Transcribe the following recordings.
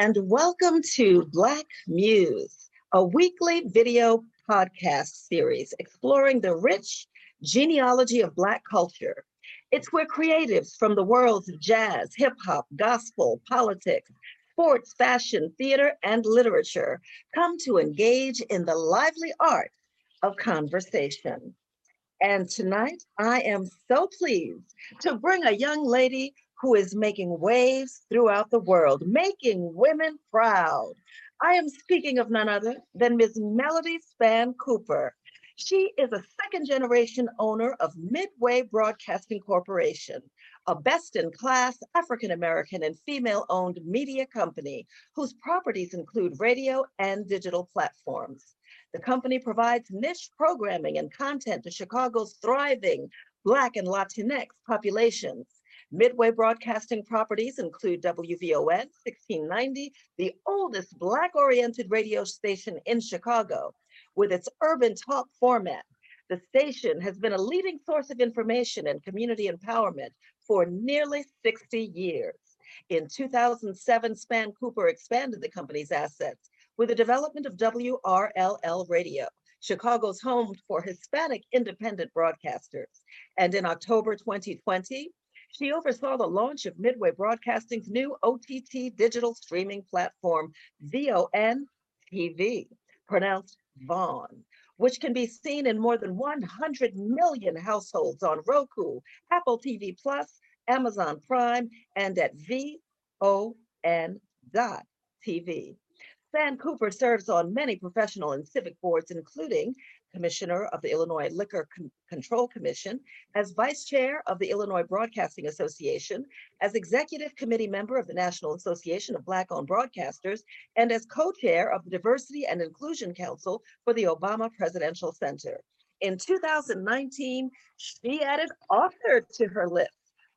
And welcome to Black Muse, a weekly video podcast series exploring the rich genealogy of Black culture. It's where creatives from the worlds of jazz, hip hop, gospel, politics, sports, fashion, theater, and literature come to engage in the lively art of conversation. And tonight, I am so pleased to bring a young lady who is making waves throughout the world, making women proud. I am speaking of none other than Ms. Melody Spann Cooper. She is a second generation owner of Midway Broadcasting Corporation, a best in class African American and female owned media company whose properties include radio and digital platforms. The company provides niche programming and content to Chicago's thriving Black and Latinx populations. Midway broadcasting properties include WVON 1690, the oldest Black-oriented radio station in Chicago. With its urban talk format, the station has been a leading source of information and community empowerment for nearly 60 years. In 2007, Spann Cooper expanded the company's assets with the development of WRLL Radio, Chicago's home for Hispanic independent broadcasters. And in October 2020, she oversaw the launch of Midway Broadcasting's new OTT digital streaming platform, VON TV, pronounced Vaughn, which can be seen in more than 100 million households on Roku, Apple TV Plus, Amazon Prime, and at VON.TV. Spann Cooper serves on many professional and civic boards, including Commissioner of the Illinois Liquor Con- Control Commission, as Vice Chair of the Illinois Broadcasting Association, as Executive Committee member of the National Association of Black owned Broadcasters, and as co chair of the Diversity and Inclusion Council for the Obama Presidential Center. In 2019, she added author to her list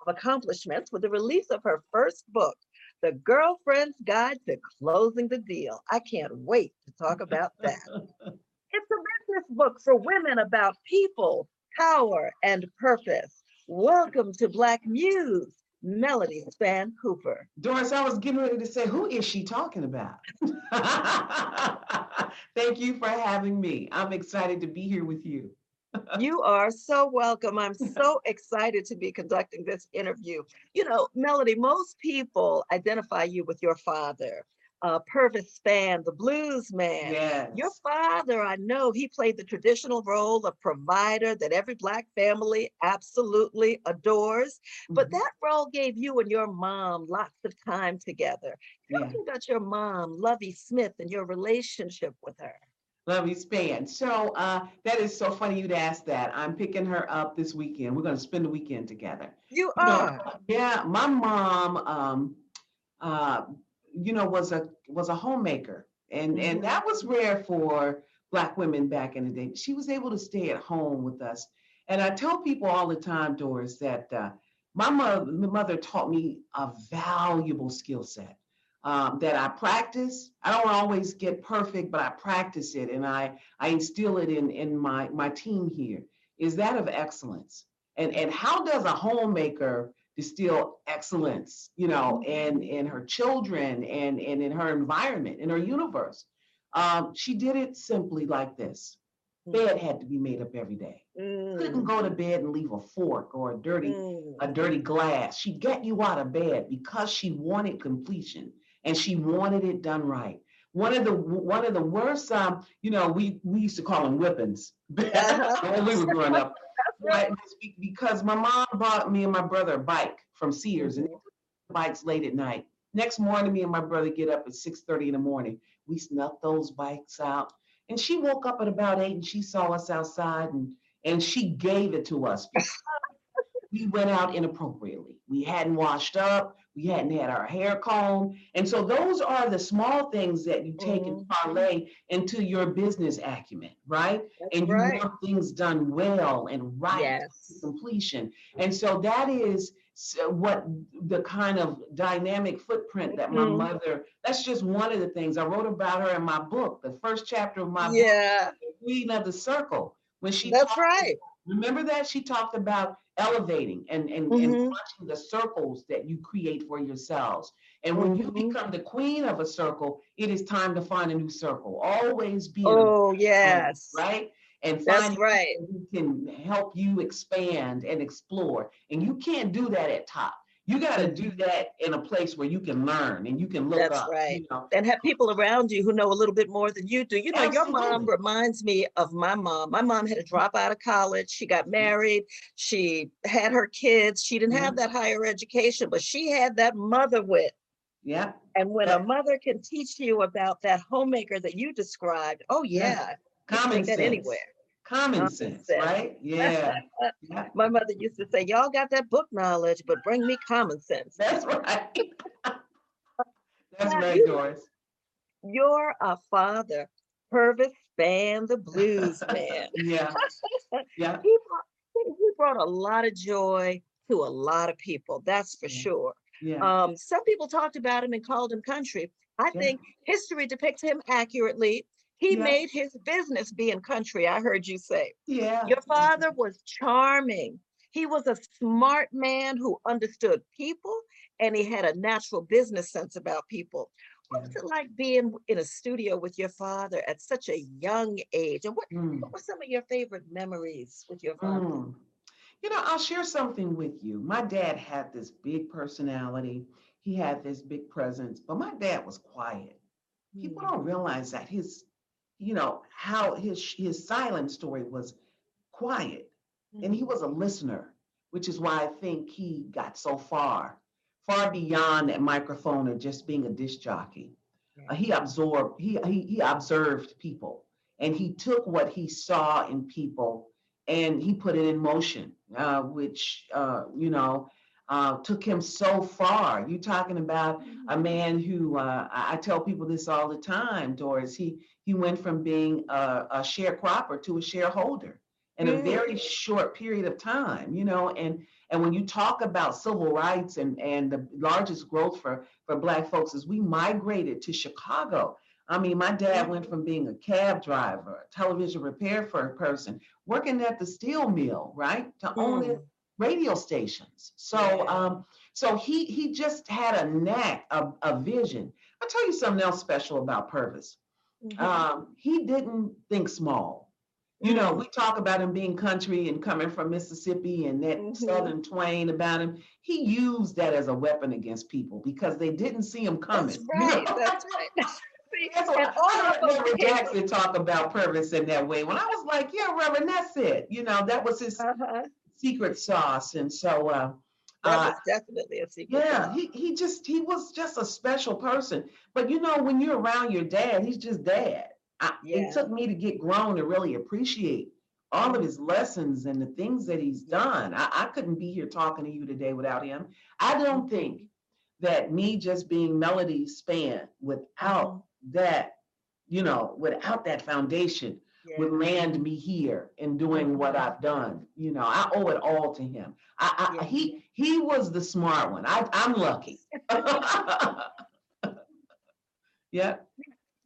of accomplishments with the release of her first book, The Girlfriend's Guide to Closing the Deal. I can't wait to talk about that. It's a business book for women about people, power, and purpose. Welcome to Black Muse, Melody Spann Cooper. Doris, I was getting ready to say, who is she talking about? Thank you for having me. I'm excited to be here with you. you are so welcome. I'm so excited to be conducting this interview. You know, Melody, most people identify you with your father uh, Purvis Spann, the blues man. Yes. Your father, I know, he played the traditional role of provider that every Black family absolutely adores. Mm-hmm. But that role gave you and your mom lots of time together. Tell yeah. me about your mom, Lovey Smith, and your relationship with her. Lovey Spann. So uh, that is so funny you'd ask that. I'm picking her up this weekend. We're going to spend the weekend together. You are? know, yeah. My mom, um, uh, you know, was a was a homemaker, and and mm-hmm. that was rare for black women back in the day. She was able to stay at home with us, and I tell people all the time, Doris, that uh, my mother, my mother taught me a valuable skill set um, that I practice. I don't always get perfect, but I practice it, and I I instill it in in my my team here. Is that of excellence? And and how does a homemaker distill excellence, you know, and in her children and, and in her environment, in her universe. Um, she did it simply like this. Mm. Bed had to be made up every day. Mm. Couldn't go to bed and leave a fork or a dirty, mm. a dirty glass. She get you out of bed because she wanted completion and she wanted it done right. One of the one of the worst, um, you know, we we used to call them whippings uh-huh. when we were growing up right. because my mom bought me and my brother a bike from Sears and bikes late at night. Next morning, me and my brother get up at 6:30 in the morning. We snuck those bikes out. And she woke up at about eight and she saw us outside and and she gave it to us. we went out inappropriately. We hadn't washed up. We hadn't had our hair combed. And so those are the small things that you take and Mhm. parlay into your business acumen, right? That's and you right. want things done well and right to Yes. completion. And so that is what the kind of dynamic footprint that my Mhm. mother, that's just one of the things I wrote about her in my book, the first chapter of my book, Yeah, The Queen of the Circle. When she that's right. Remember that she talked about elevating and, and, Mhm. and watching the circles that you create for yourselves. And when you Mhm. become the queen of a circle, it is time to find a new circle. Always be Oh, yes. right? And find right. who can help you expand and explore. And you can't do that at top. You got to do that in a place where you can learn and you can look That's up. right. You know? and have people around you who know a little bit more than you do. You know, your mom reminds me of my mom. My mom had to drop out of college. She got married. She had her kids. She didn't have that higher education, but she had that mother wit. Yeah. And when Yeah. a mother can teach you about that homemaker that you described, oh Yeah. yeah, Common sense. anywhere. Common, Common sense, sense. right? Yeah. yeah. My mother used to say, "Y'all got that book knowledge, but bring me common sense." That's right. That's right, Doris. You're a father, Purvis Spann, the blues man. Yeah. Yeah. he brought, he brought a lot of joy to a lot of people. That's for Yeah. sure. Yeah. Um, some people talked about him and called him country. I Yeah. think history depicts him accurately. He Yeah. made his business be in country. I heard you say yeah. your father was charming. He was a smart man who understood people, and he had a natural business sense about people. What was it like being in a studio with your father at such a young age? And what, Mm. what were some of your favorite memories with your father? Mm. You know, I'll share something with you. My dad had this big personality. He had this big presence, but my dad was quiet. People Mm. don't realize that his, you know, how his his silent story was quiet, and he Mhm. was a listener, which is why I think he got so far, far beyond that microphone and just being a disc jockey. Uh, he absorbed he, he he observed people and he took what he saw in people and he put it in motion uh, which uh, you know uh, took him so far you're talking about a man who uh, I tell people this all the time doris he he went from being a, a sharecropper to a shareholder in a Mm. very short period of time you know and and when you talk about civil rights and and the largest growth for for black folks is we migrated to Chicago. I mean, my dad went from being a cab driver, a television repair for a person, working at the steel mill, right, to owning Mm. radio stations. So, um, so he he just had a knack, a, a vision. I'll tell you something else special about Purvis. Mhm. Um, he didn't think small. You know, we talk about him being country and coming from Mississippi and that Mhm. southern twain about him. He used that as a weapon against people because they didn't see him coming. That's you know? right. That's right. That's all I of heard Reverend Jackson talk about Purvis in that way. When I was like, yeah, Reverend, that's it. You know, that was his Uh-huh. secret sauce. And so, uh, That uh, was definitely a secret. yeah, sauce. he, he just, he was just a special person. But you know, when you're around your dad, he's just dad. I, Yeah. It took me to get grown to really appreciate all of his lessons and the things that he's done. I, I couldn't be here talking to you today without him. I don't think that me just being Melody Spann without that, you know, without that foundation Yeah. would land me here in doing what I've done. You know, I owe it all to him. I, I Yeah. he he was the smart one. I, I'm lucky. yeah.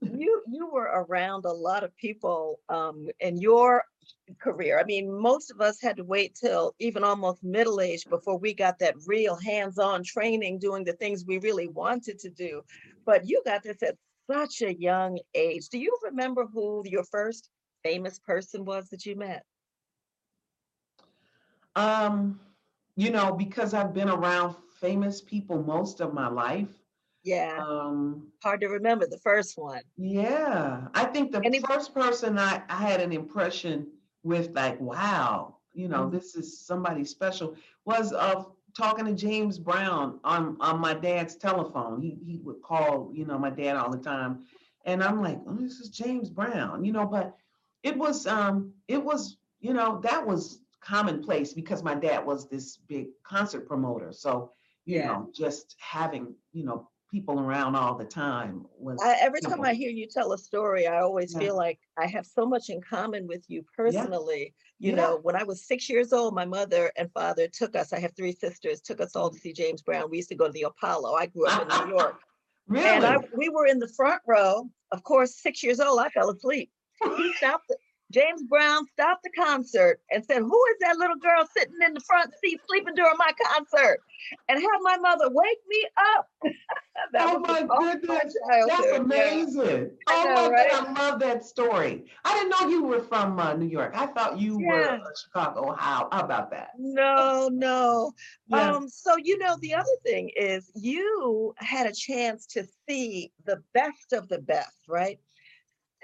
you you were around a lot of people um, in your career. I mean, most of us had to wait till even almost middle age before we got that real hands-on training doing the things we really wanted to do. But you got this at such a young age. Do you remember who your first famous person was that you met? Um, you know, because I've been around famous people most of my life. Yeah, Um, hard to remember the first one. yeah, I think the Any- first person I, I had an impression with, like, wow, you know, Mhm. this is somebody special, was of talking to James Brown on on my dad's telephone. He he would call, you know, my dad all the time, and I'm like, oh, this is James Brown, you know, but it was um it was you know, that was commonplace because my dad was this big concert promoter. So, you Yeah. know, just having, you know, people around all the time was I, every time. I hear you tell a story, I always Yeah. feel like I have so much in common with you personally. You Yeah. know, when I was six years old, my mother and father took us, I have three sisters, took us all to see James Brown. We used to go to the Apollo. I grew up in New York. really. And I, we were in the front row. Of course, six years old, I fell asleep. He stopped, the- James Brown stopped the concert and said, Who is that little girl sitting in the front seat sleeping during my concert? And have my mother wake me up. That Oh my goodness, childhood, That's yeah. amazing. I Oh know, my right? God, I love that story. I didn't know you were from uh, New York. I thought you were Yeah. uh, Chicago. How? How about that? No, no. Yeah. Um, so you know, the other thing is you had a chance to see the best of the best, right?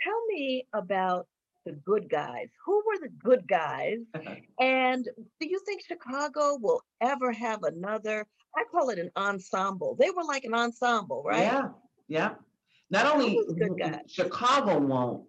Tell me about the good guys. Who were the good guys? And do you think Chicago will ever have another? I call it an ensemble. They were like an ensemble, right? Yeah, yeah. Not only Chicago won't,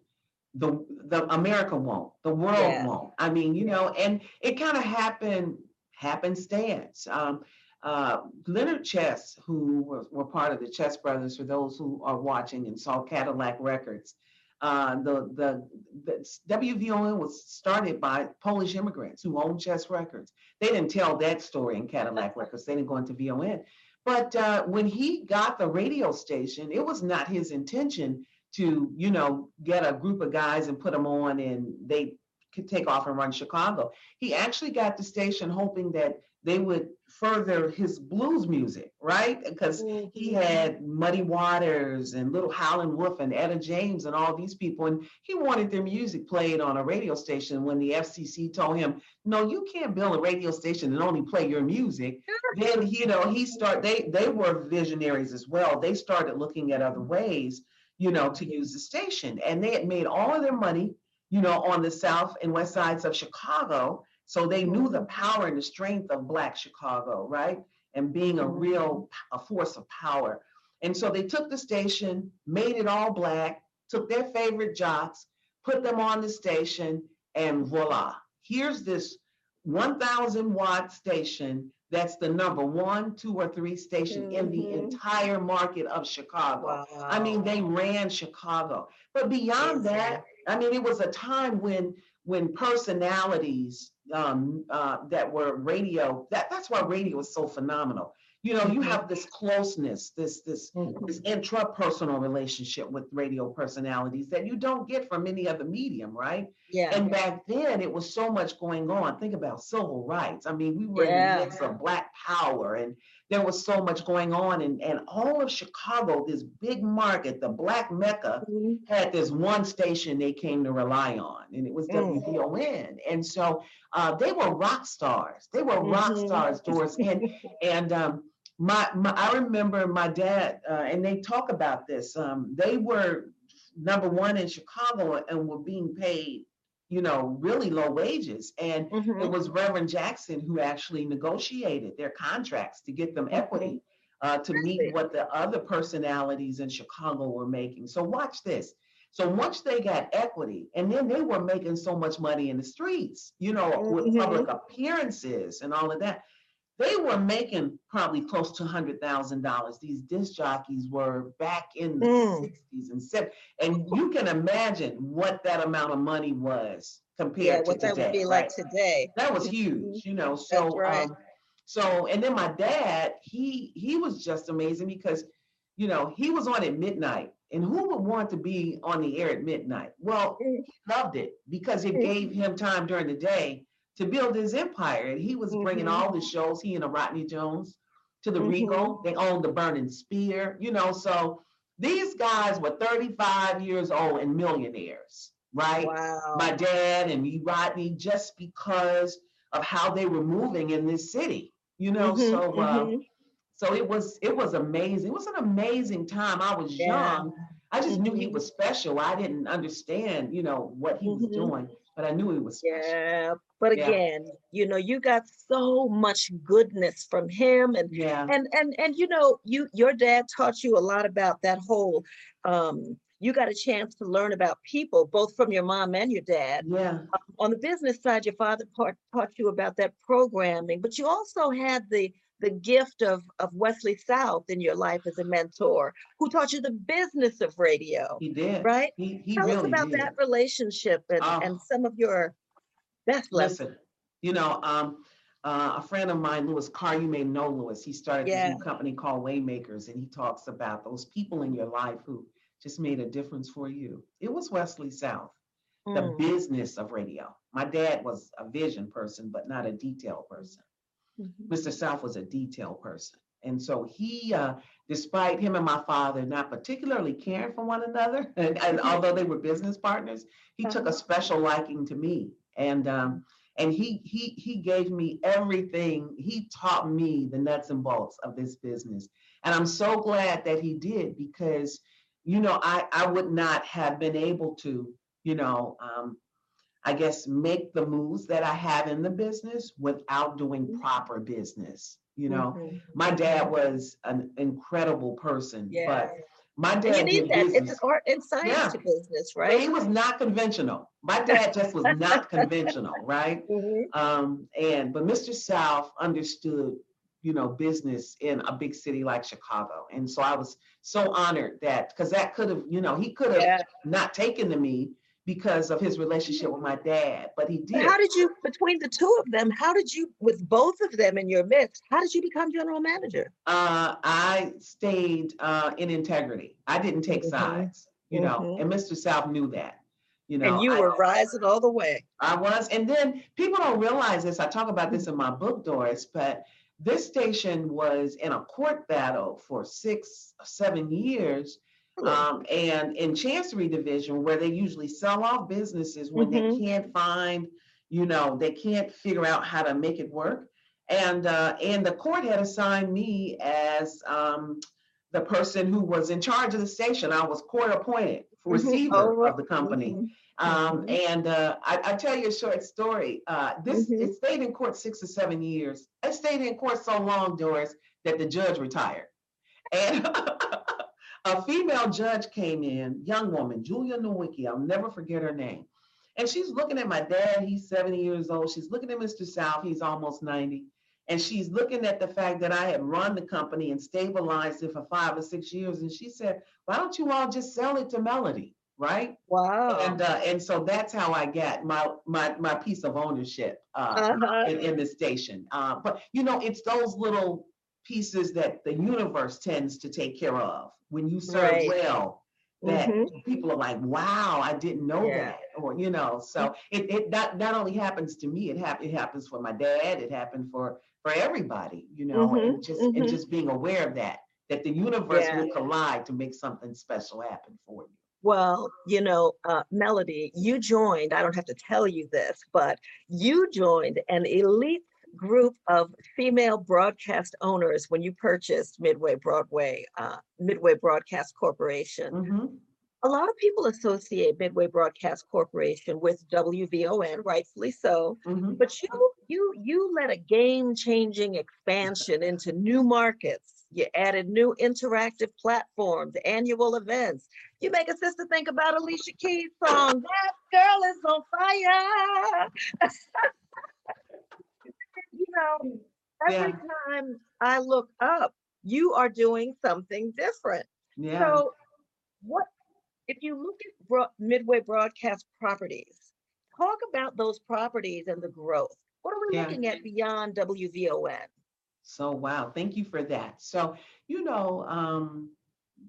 the the America won't, the world Yeah. won't. I mean, you know, and it kind of happened happenstance. Um, uh, Leonard Chess, who were, were part of the Chess Brothers, for those who are watching and saw Cadillac Records, uh, the, the the WVON was started by Polish immigrants who owned Chess Records. They didn't tell that story in Cadillac Records. They didn't go into VON. But uh, when he got the radio station, it was not his intention to, you know, get a group of guys and put them on and they could take off and run Chicago. He actually got the station hoping that they would further his blues music, right? Because he Mhm. had Muddy Waters and Little Howlin' Wolf and Etta James and all these people, and he wanted their music played on a radio station. When the FCC told him, "No, you can't build a radio station and only play your music," then you know he start. They they were visionaries as well. They started looking at other ways, you know, to use the station, and they had made all of their money, you know, on the south and west sides of Chicago. So they knew the power and the strength of Black Chicago, right? And being a real a force of power. And so they took the station, made it all Black, took their favorite jocks, put them on the station, and voila. Here's this 1,000 watt station that's the number one, two, or three station in the Mhm. entire market of Chicago. Wow. I mean, they ran Chicago. But beyond that, I mean, it was a time when when personalities um, uh, that were radio. That that's why radio is so phenomenal. You know, you Mhm. have this closeness, this this Mhm. this intrapersonal relationship with radio personalities that you don't get from any other medium, right? Yeah. And back then, it was so much going on. Think about civil rights. I mean, we were in the midst of Black Power, and there was so much going on. And, and all of Chicago, this big market, the Black Mecca, Mhm. had this one station they came to rely on, and it was Mm. WVON. And so uh, they were rock stars. They were rock Mhm. stars, Doris. And and um, my, my I remember my dad, uh, and they talk about this. Um, they were number one in Chicago and were being paid, you know, really low wages. And it Mhm. was Reverend Jackson who actually negotiated their contracts to get them equity uh, to meet what the other personalities in Chicago were making. So watch this. So once they got equity, and then they were making so much money in the streets, you know, with Mhm. public appearances and all of that. They were making probably close to hundred thousand dollars. These disc jockeys were back in the Mm. sixties and seventies, and you can imagine what that amount of money was compared Yeah, to what that would be right? like today. that was Mhm. huge, you know. So, right. um, so, and then my dad, he he was just amazing because, you know, he was on at midnight, and who would want to be on the air at midnight? Well, Mm. he loved it because it Mm. gave him time during the day to build his empire, and he was bringing Mhm. all the shows. He and a Rodney Jones to the Mhm. Regal. They owned the Burning Spear, you know. So these guys were 35 years old and millionaires, right? Wow. my dad and me, Rodney, just because of how they were moving in this city. You know, Mhm, so uh, mhm. so it was it was amazing. It was an amazing time. I was Yeah. young. I just knew he Mhm. was special. I didn't understand, you know, what he was Mhm. doing, but I knew he was special. Yeah, but Yeah. again, you know, you got so much goodness from him, and Yeah. and and and you know, you your dad taught you a lot about that whole, um, you got a chance to learn about people, both from your mom and your dad. Yeah. On the business side, your father taught, taught you about that programming, but you also had the the gift of, of Wesley South in your life as a mentor, who taught you the business of radio, He did. right? He, he Tell really us about did. that relationship and, Oh. and some of your best lessons. Listen, you know, um, uh, a friend of mine, Lewis Carr, you may know Lewis. He started Yeah. new company called Waymakers, and he talks about those people in your life who just made a difference for you. It was Wesley South, the Mm, business of radio. My dad was a vision person, but not a detail person. Mhm. Mr. South was a detail person. And so he, uh, despite him and my father not particularly caring for one another, and, and although they were business partners, he took Uh-huh. a special liking to me. And um, and he he he gave me everything. He taught me the nuts and bolts of this business. And I'm so glad that he did because, you know, I I would not have been able to, you know, um, I guess make the moves that I have in the business without doing Mhm. proper business. You know, Mhm. my dad was an incredible person, Yeah. but my dad you need that. It's business. art and science Yeah. to business, Well, He was not conventional. My dad just was not conventional, right? Mhm. Um, and but Mr. South understood, you know, business in a big city like Chicago, and so I was so honored that because that could have, you know, he could have Yeah. not taken to me because of his relationship with my dad, but he But did. how did you, between the two of them, how did you, with both of them in your midst, how did you become general manager? uh, I stayed uh, in integrity. I didn't take Mhm. sides, you know, Mhm. and Mr. South knew that. You know, And you I- were rising all the way. I was, and then people don't realize this. I talk about this in my book, Doris, but this station was in a court battle for six, seven years. Um, and in Chancery Division, where they usually sell off businesses when they Mhm. can't find, you know, they can't figure out how to make it work. And uh, and the court had assigned me as um, the person who was in charge of the station. I was court appointed Mhm. receiver Oh, of the company. mhm. Um, Mhm. and uh, I, I tell you a short story. Uh, this Mhm. it stayed in court six or seven years. It stayed in court so long, Doris, that the judge retired. And a female judge came in, young woman, Julia Nowicki. I'll never forget her name. And she's looking at my dad. He's 70 years old. She's looking at Mr. South. He's almost 90. And she's looking at the fact that I had run the company and stabilized it for five or six years. And she said, "Why don't you all just sell it to Melody?" Right? Wow. and uh, and so that's how I got my my my piece of ownership uh, Uh-huh. in, in the station. Uh, but you know, it's those little pieces that the universe tends to take care of when you serve Right. well. That Mhm. people are like, "Wow, I didn't know Yeah. that," or you know. So it it not not only happens to me, it hap- it happens for my dad. It happened for for everybody, you know, and Mhm, just mhm. and just being aware of that that the universe Yeah. will collide to make something special happen for you. Well, you know, uh, Melody, you joined, I don't have to tell you this, but you joined an elite group of female broadcast owners when you purchased Midway Broadway, uh, Midway Broadcast Corporation. Mhm. A lot of people associate Midway Broadcast Corporation with WVON, rightfully so. Mhm. But you, you, you led a game-changing expansion into new markets. You added new interactive platforms, annual events. You make a sister think about Alicia Keys' song, "That Girl Is on Fire." know, every time I look up, you are doing something different. Yeah. So, what if you look at Midway Broadcast properties? Talk about those properties and the growth. What are we Yeah. looking at beyond WVON? So wow, thank you for that. So you know, um,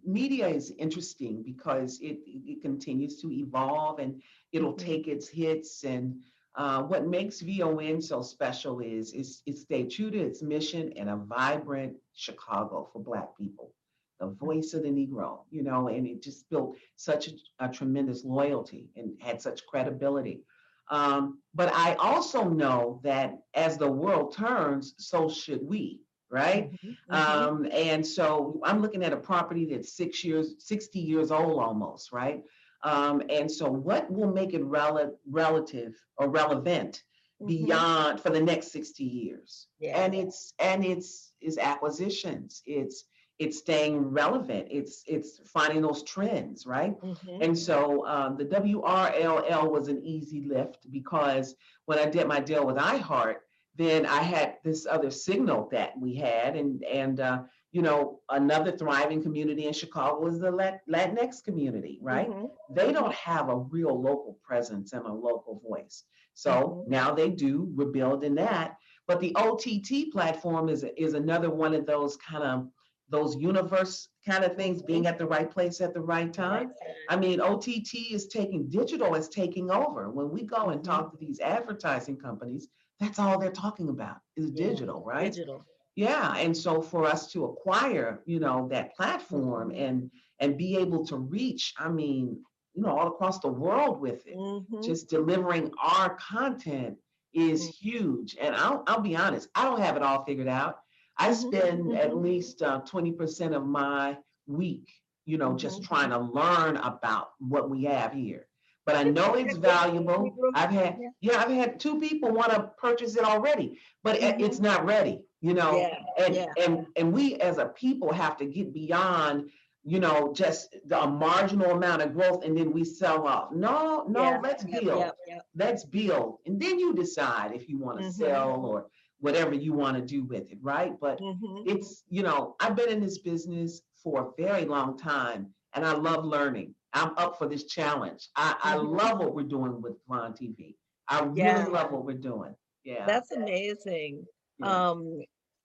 media is interesting because it it continues to evolve and it'll Mhm. take its hits. And uh, what makes VON so special is is it stayed true to its mission and a vibrant Chicago for Black people, the voice of the Negro. You know, and it just built such a, a tremendous loyalty and had such credibility. Um, but I also know that as the world turns, so should we, right? Mhm, mhm. Um, and so I'm looking at a property that's six years, 60 years old almost, right? Um, and so what will make it rel- relative or relevant Mhm. beyond for the next 60 years? Yeah. And it's and it's is acquisitions, it's it's staying relevant. It's it's finding those trends, right? Mm-hmm. And so um, the WRLL was an easy lift because when I did my deal with iHeart, then I had this other signal that we had, and and uh, you know another thriving community in Chicago is the Latinx community, right? Mm-hmm. They don't have a real local presence and a local voice, so mm-hmm. now they do. We're building that, but the OTT platform is is another one of those kind of those universe kind of things being at the right place at the right time. I mean, OTT is taking digital is taking over. When we go and mm-hmm. talk to these advertising companies, that's all they're talking about is digital, right? Digital. Yeah, and so for us to acquire, you know, that platform mm-hmm. and and be able to reach, I mean, you know, all across the world with it, mm-hmm. just delivering our content is mm-hmm. huge. And I'll I'll be honest, I don't have it all figured out. I mm-hmm, spend at mm-hmm. least uh, 20% of my week, you know, just trying to learn about what we have here but I know it's valuable. I've had, yeah, I've had two people want to purchase it already, but mm-hmm. it's not ready, you know. Yeah, and yeah. and and we as a people have to get beyond, you know, just the marginal amount of growth, and then we sell off. No, no, yeah, let's build. Let's build, and then you decide if you want to mm-hmm. sell or whatever you want to do with it, right? But mm-hmm. it's, you know, I've been in this business for a very long time, and I love learning. I'm up for this challenge. I, I mm-hmm. love what we're doing with VON TV. I really love what we're doing. Yeah. That's amazing. Um,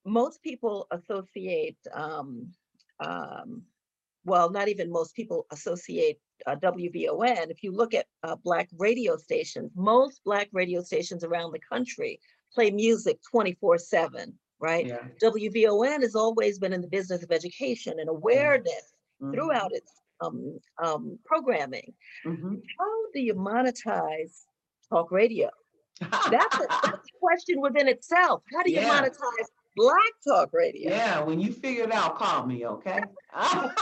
most people associate, um, um, well, not even most people associate uh, WVON. If you look at uh, Black radio stations, most Black radio stations around the country play music 24 7, right? Yeah. WVON has always been in the business of education and mm-hmm. awareness mm-hmm. throughout its um, um, programming. Mm-hmm. How do you monetize talk radio? That's a, that's a question within itself. How do you yeah. monetize Black Talk Radio? Yeah, when you figure it out, call me, okay?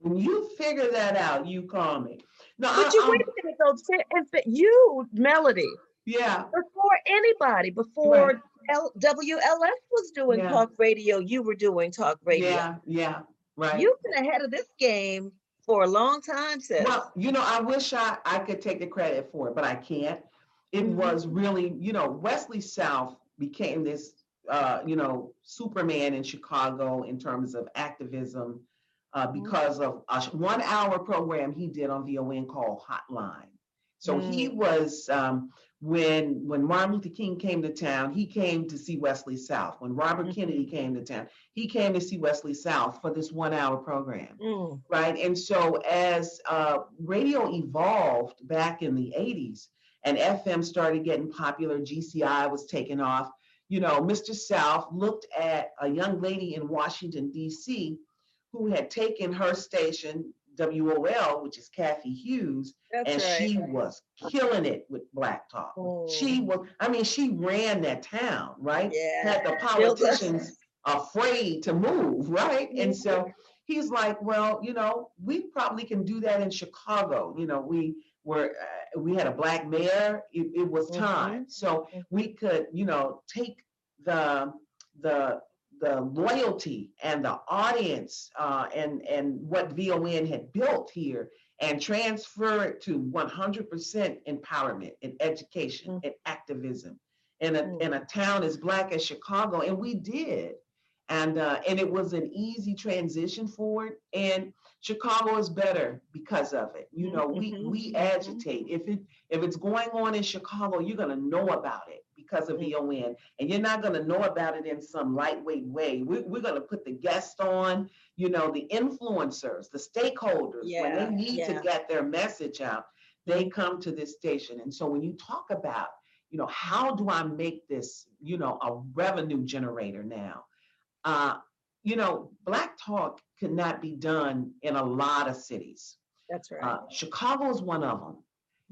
when you figure that out, you call me. No, but I, you wait a minute though. You, Melody. Yeah. Before anybody, before right. L- WLS was doing yeah. talk radio, you were doing talk radio. Yeah, yeah. Right. You've been ahead of this game for a long time, sis. Well, you know, I wish I, I could take the credit for it, but I can't. It mm-hmm. was really, you know, Wesley South became this, uh, you know, Superman in Chicago in terms of activism uh, mm-hmm. because of a one hour program he did on VON called Hotline. So mm-hmm. he mm. was um, when when Martin Luther King came to town, he came to see Wesley South. When Robert mm-hmm. Kennedy came to town, he came to see Wesley South for this one hour program, mm. right? And so as uh, radio evolved back in the 80s and FM started getting popular, GCI was taking off. You know, Mr. South looked at a young lady in Washington D.C. who had taken her station WOL, which is Cathy Hughes, That's and right. she was killing it with Black Talk. Mm. She was, I mean, she ran that town, right? Yeah. Had the politicians afraid to move, right? Mm-hmm. And so he's like, well, you know, we probably can do that in Chicago. You know, we were, uh, we had a black mayor. It, it was mm-hmm. time, mm-hmm. so we could, you know, take the the the loyalty and the audience uh, and and what VON had built here and transfer it to 100% empowerment and education mm. and activism in a mm. in a town as black as Chicago and we did and uh, and it was an easy transition for it and Chicago is better because of it you know mm-hmm. we we mm-hmm. agitate if it if it's going on in Chicago you're going to know about it because of VON. Mm-hmm. And you're not going to know about it in some lightweight way. We're, we're going to put the guest on, you know, the influencers, the stakeholders, yeah, when they need yeah. to get their message out, they come to this station. And so when you talk about, you know, how do I make this, you know, a revenue generator now? Uh, you know, Black Talk cannot be done in a lot of cities. That's right. Uh, Chicago is one of them.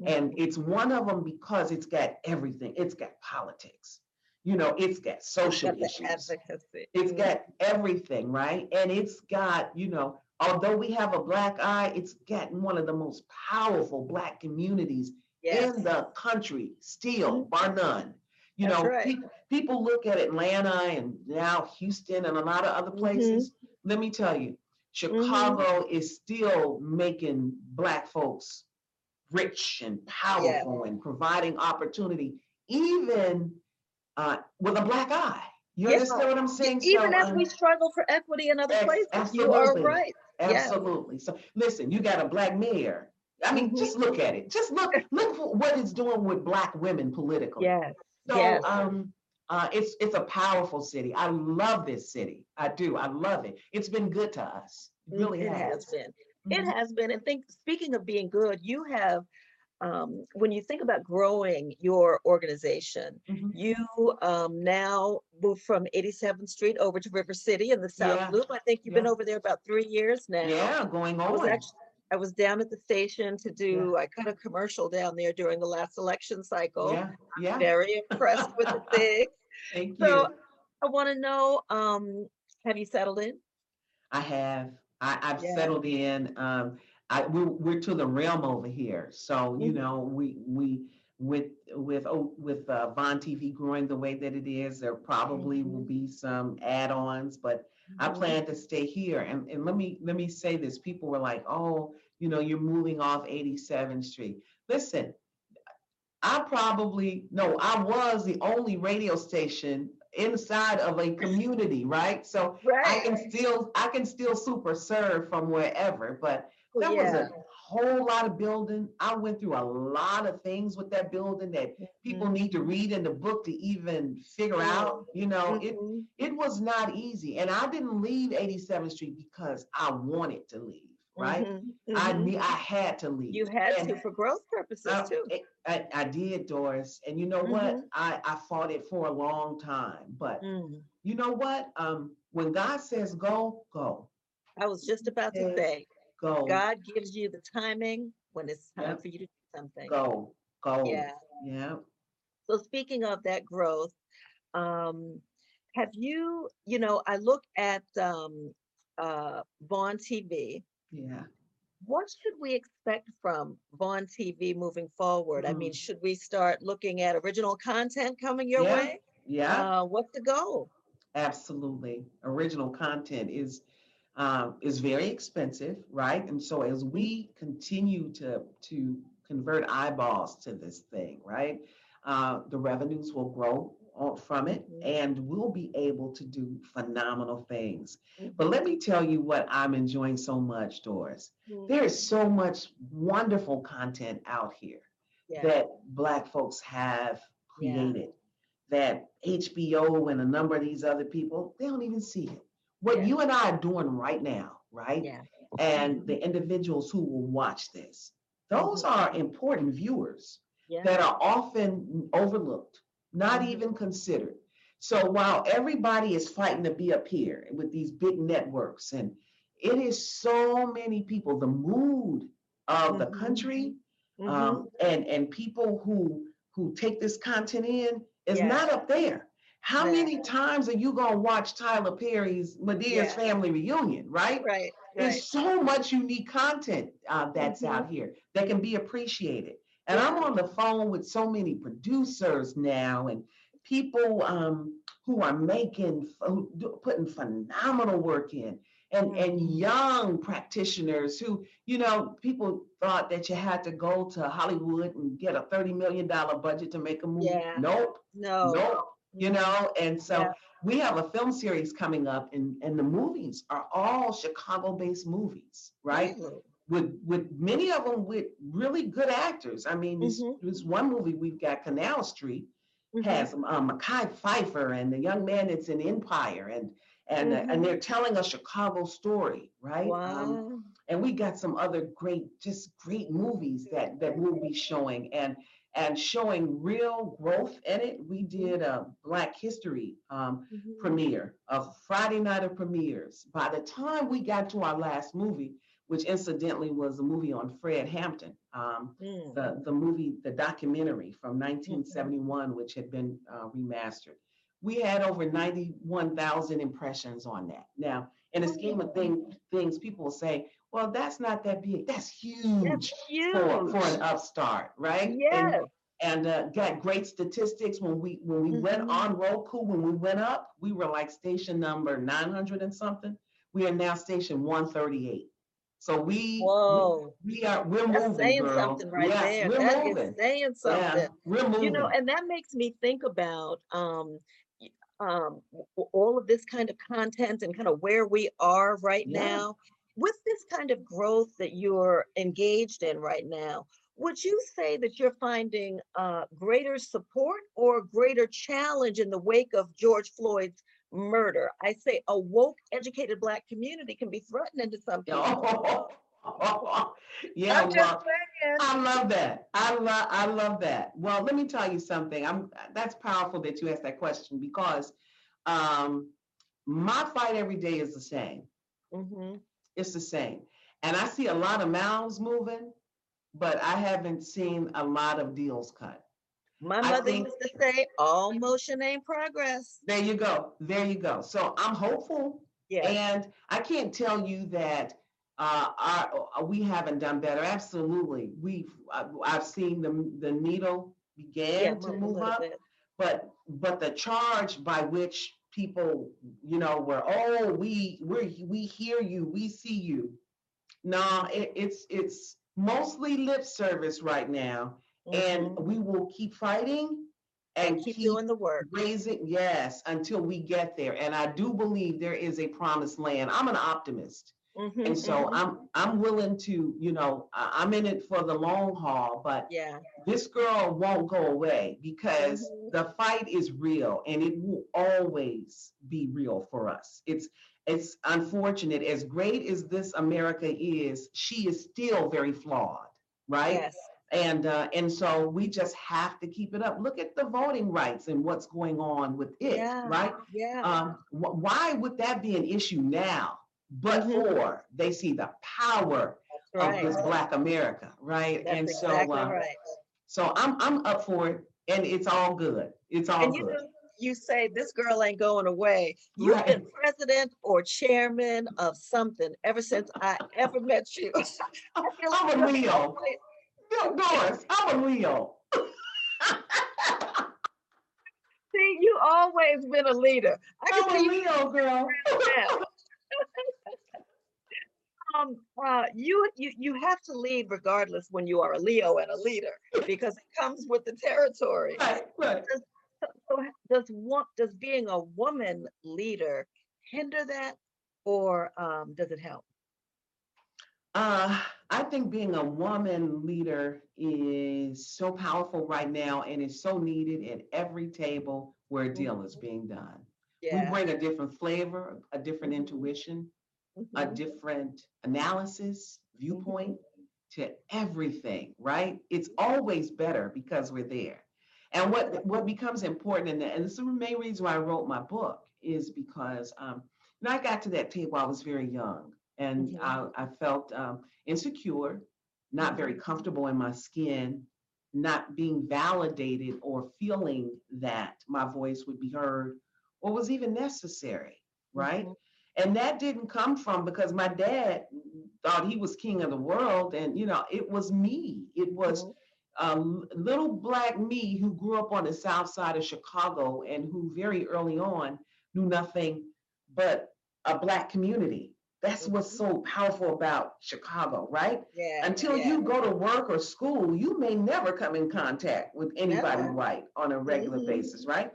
And it's one of them because it's got everything. It's got politics. You know, it's got social issues. it's got issues. Advocacy. It's mm-hmm. got everything, right? And it's got, you know, although we have a black eye, it's got one of the most powerful black communities yes. in the country, still, mm-hmm. bar none. You That's know, right. people people look at Atlanta and now Houston and a lot of other places. Let me tell you, Chicago is still making black folks rich and powerful and providing opportunity, even uh, with a black eye. You Yeah. understand what I'm saying? Even So, as um, we struggle for equity in other Ex- places, you are absolutely. right. Yes. Absolutely. So listen, you got a black mayor. I mean, Mhm. just look at it. Just look, look for what it's doing with black women politically. Yes. So yes. um uh it's it's a powerful city. I love this city. I do. I love it. It's been good to us. It really it has. has been. It Mhm. has been. And think speaking of being good, you have um, when you think about growing your organization, Mhm. you um, now moved from 87th Street over to River City in the South Yeah. Loop. I think you've been over there about three years now. Yeah, going I was on. actually I was down at the station to do I cut a commercial down there during the last election cycle. Yeah, yeah. Very impressed with the thing. Thank you. So you. I want to know, um, have you settled in? I have. I, I've Yeah. settled in. Um, I we're, we're to the realm over here. So you Mhm. know, we we with with oh, with uh, VON TV growing the way that it is, there probably will Mhm. be some add-ons, but I Mhm. plan to stay here. And and let me let me say this: people were like, "Oh, you know, you're moving off 87th Street." Listen, I probably no, I was the only radio station inside of a community, right? So I can still I can still super serve from wherever, but That was a whole lot of building. I went through a lot of things with that building that people Mhm. need to read in the book to even figure out. You know, it Mhm. it was not easy, and I didn't leave 87th Street because I wanted to leave, right? Mhm. I Mhm. need I had to leave. You had And to for growth purposes I, too. I- I, I did, Doris, and you know what? Mhm. I I fought it for a long time, but Mm. you know what? Um, when God says go, go, I was just about to say, go, God gives you the timing when it's time Yep. for you to do something. go, go. Yeah. Yeah. So speaking of that growth, um, have you, you know, I look at um, uh, VON TV. Yeah. What should we expect from VON TV moving forward? I mean, Mhm. should we start looking at original content coming your Yeah. way? Yeah. Uh, what's the goal? Absolutely. Original content is um, is very expensive, right? And so as we continue to to convert eyeballs to this thing, right, uh, the revenues will grow from it, Mhm. and we'll be able to do phenomenal things. But let me tell you what I'm enjoying so much, Doris. Mhm. There is so much wonderful content out here Yeah. that Black folks have Yeah. created that HBO and a number of these other people, they don't even see it. What Yeah. you and I are doing right now, right? Yeah. And the individuals who will watch this, those Mhm. are important viewers Yeah. that are often overlooked, not Mhm. even considered. So while everybody is fighting to be up here with these big networks, and it is so many people, the mood of the Mhm. country, Mhm. um, and and people who who take this content in is Yeah. not up there. How Yeah. many times are you gonna watch Tyler Perry's Madea's Yeah. Family Reunion, right? Right. Right. There's so much unique content uh, that's Mhm. out here that can be appreciated. And I'm on the phone with so many producers now and people um, who are making, who do- putting phenomenal work in. And, and Mhm. young practitioners who, you know, people thought that you had to go to Hollywood and get a $30 million budget to make a movie. Yeah. Nope, No. nope, you know? And so Yeah. we have a film series coming up and, and the movies are all Chicago-based movies, right? Really? With with many of them with really good actors. I mean, this, Mhm. this one movie we've got Canal Street Mhm. has um, Mekhi Phifer and the young man that's in Empire and and uh, and they're telling a Chicago story, right? Um, Wow. and we got some other great, just great movies that that we'll be showing and and showing real growth in it. We did a Black History um, Mhm. premiere, a Friday night of premieres. By the time we got to our last movie, which incidentally was a movie on Fred Hampton, um, Mm. the the movie, the documentary from 1971, which had been uh, remastered. We had over 91,000 impressions on that. Now, in the scheme of thing, things, people will say, "Well, that's not that big. That's huge That's huge. for, for an upstart, right?" And Yes. and uh, got great statistics when we when we went Mhm. on Roku. When we went up, we were like station number 900 and something. We are now station 138. So we Whoa. we, we are we're That's moving, saying girl. something right yes, there. We're That moving. is saying something. Yeah, we're moving. You know, and that makes me think about um, um, all of this kind of content and kind of where we are right Yeah. now. With this kind of growth that you're engaged in right now, would you say that you're finding uh, greater support or greater challenge in the wake of George Floyd's murder? I say a woke, educated Black community can be threatening to some people. yeah, I'm well. I love that. I love I love that. Well, let me tell you something. I'm that's powerful that you asked that question because um my fight every day is the same. Mhm. It's the same. And I see a lot of mouths moving, but I haven't seen a lot of deals cut. My mother think- used to say, all motion ain't progress. There you go. There you go. So I'm hopeful Yeah. And I can't tell you that uh, our, uh, we haven't done better. Absolutely, we've I've, I've seen the the needle Yeah, to move a move little up, bit. but but the charge by which people, you know, were oh we we we hear you, we see you. No, it, it's it's mostly lip service right now, and Mhm. we will keep fighting And keep doing the work. raising yes until we get there and i do believe there is a promised land i'm an optimist Mhm, and so mhm. i'm i'm willing to you know i'm in it for the long haul but Yeah. this girl won't go away because Mhm. the fight is real and it will always be real for us it's it's unfortunate as great as this america is she is still very flawed right Yes. and uh, and so we just have to keep it up. Look at the voting rights and what's going on with it, Yeah. right? Yeah. Um, wh- why would that be an issue now? But Mhm. for they see the power That's of this Black America, right? That's and so, exactly uh, right. so I'm I'm up for it, and it's all good. It's all good. know, you say this girl ain't going away. You've Right. been president or chairman of something ever since I ever met you. I feel like I'm a Leo. Yo, Doris, I'm a Leo. See, you always been a leader. I can I'm a see you Leo, girl. um, uh, you you you have to lead regardless when you are a Leo and a leader because it comes with the territory. right, right. So h- does one does being a woman leader hinder that, or um, does it help? Uh, I think being a woman leader is so powerful right now and is so needed at every table where a deal is being done. We bring a different flavor, a different Mhm. intuition, a mhm, different analysis, viewpoint to everything, right? It's always better because we're there. And what what becomes important, and, and this is the main reason why I wrote my book, is because um, when I got to that table, I was very young, and Mhm. I, I felt um, insecure, not very comfortable in my skin, not being validated or feeling that my voice would be heard or was even necessary, right? mhm, and that didn't come from because my dad thought he was king of the world and you know it was me it was mhm. um, little black me who grew up on the south side of chicago and who very early on knew nothing but a black community that's what's so powerful about chicago right Yeah. until yeah. you go to work or school, you may never come in contact with anybody Never. white on a regular Mhm. basis, right?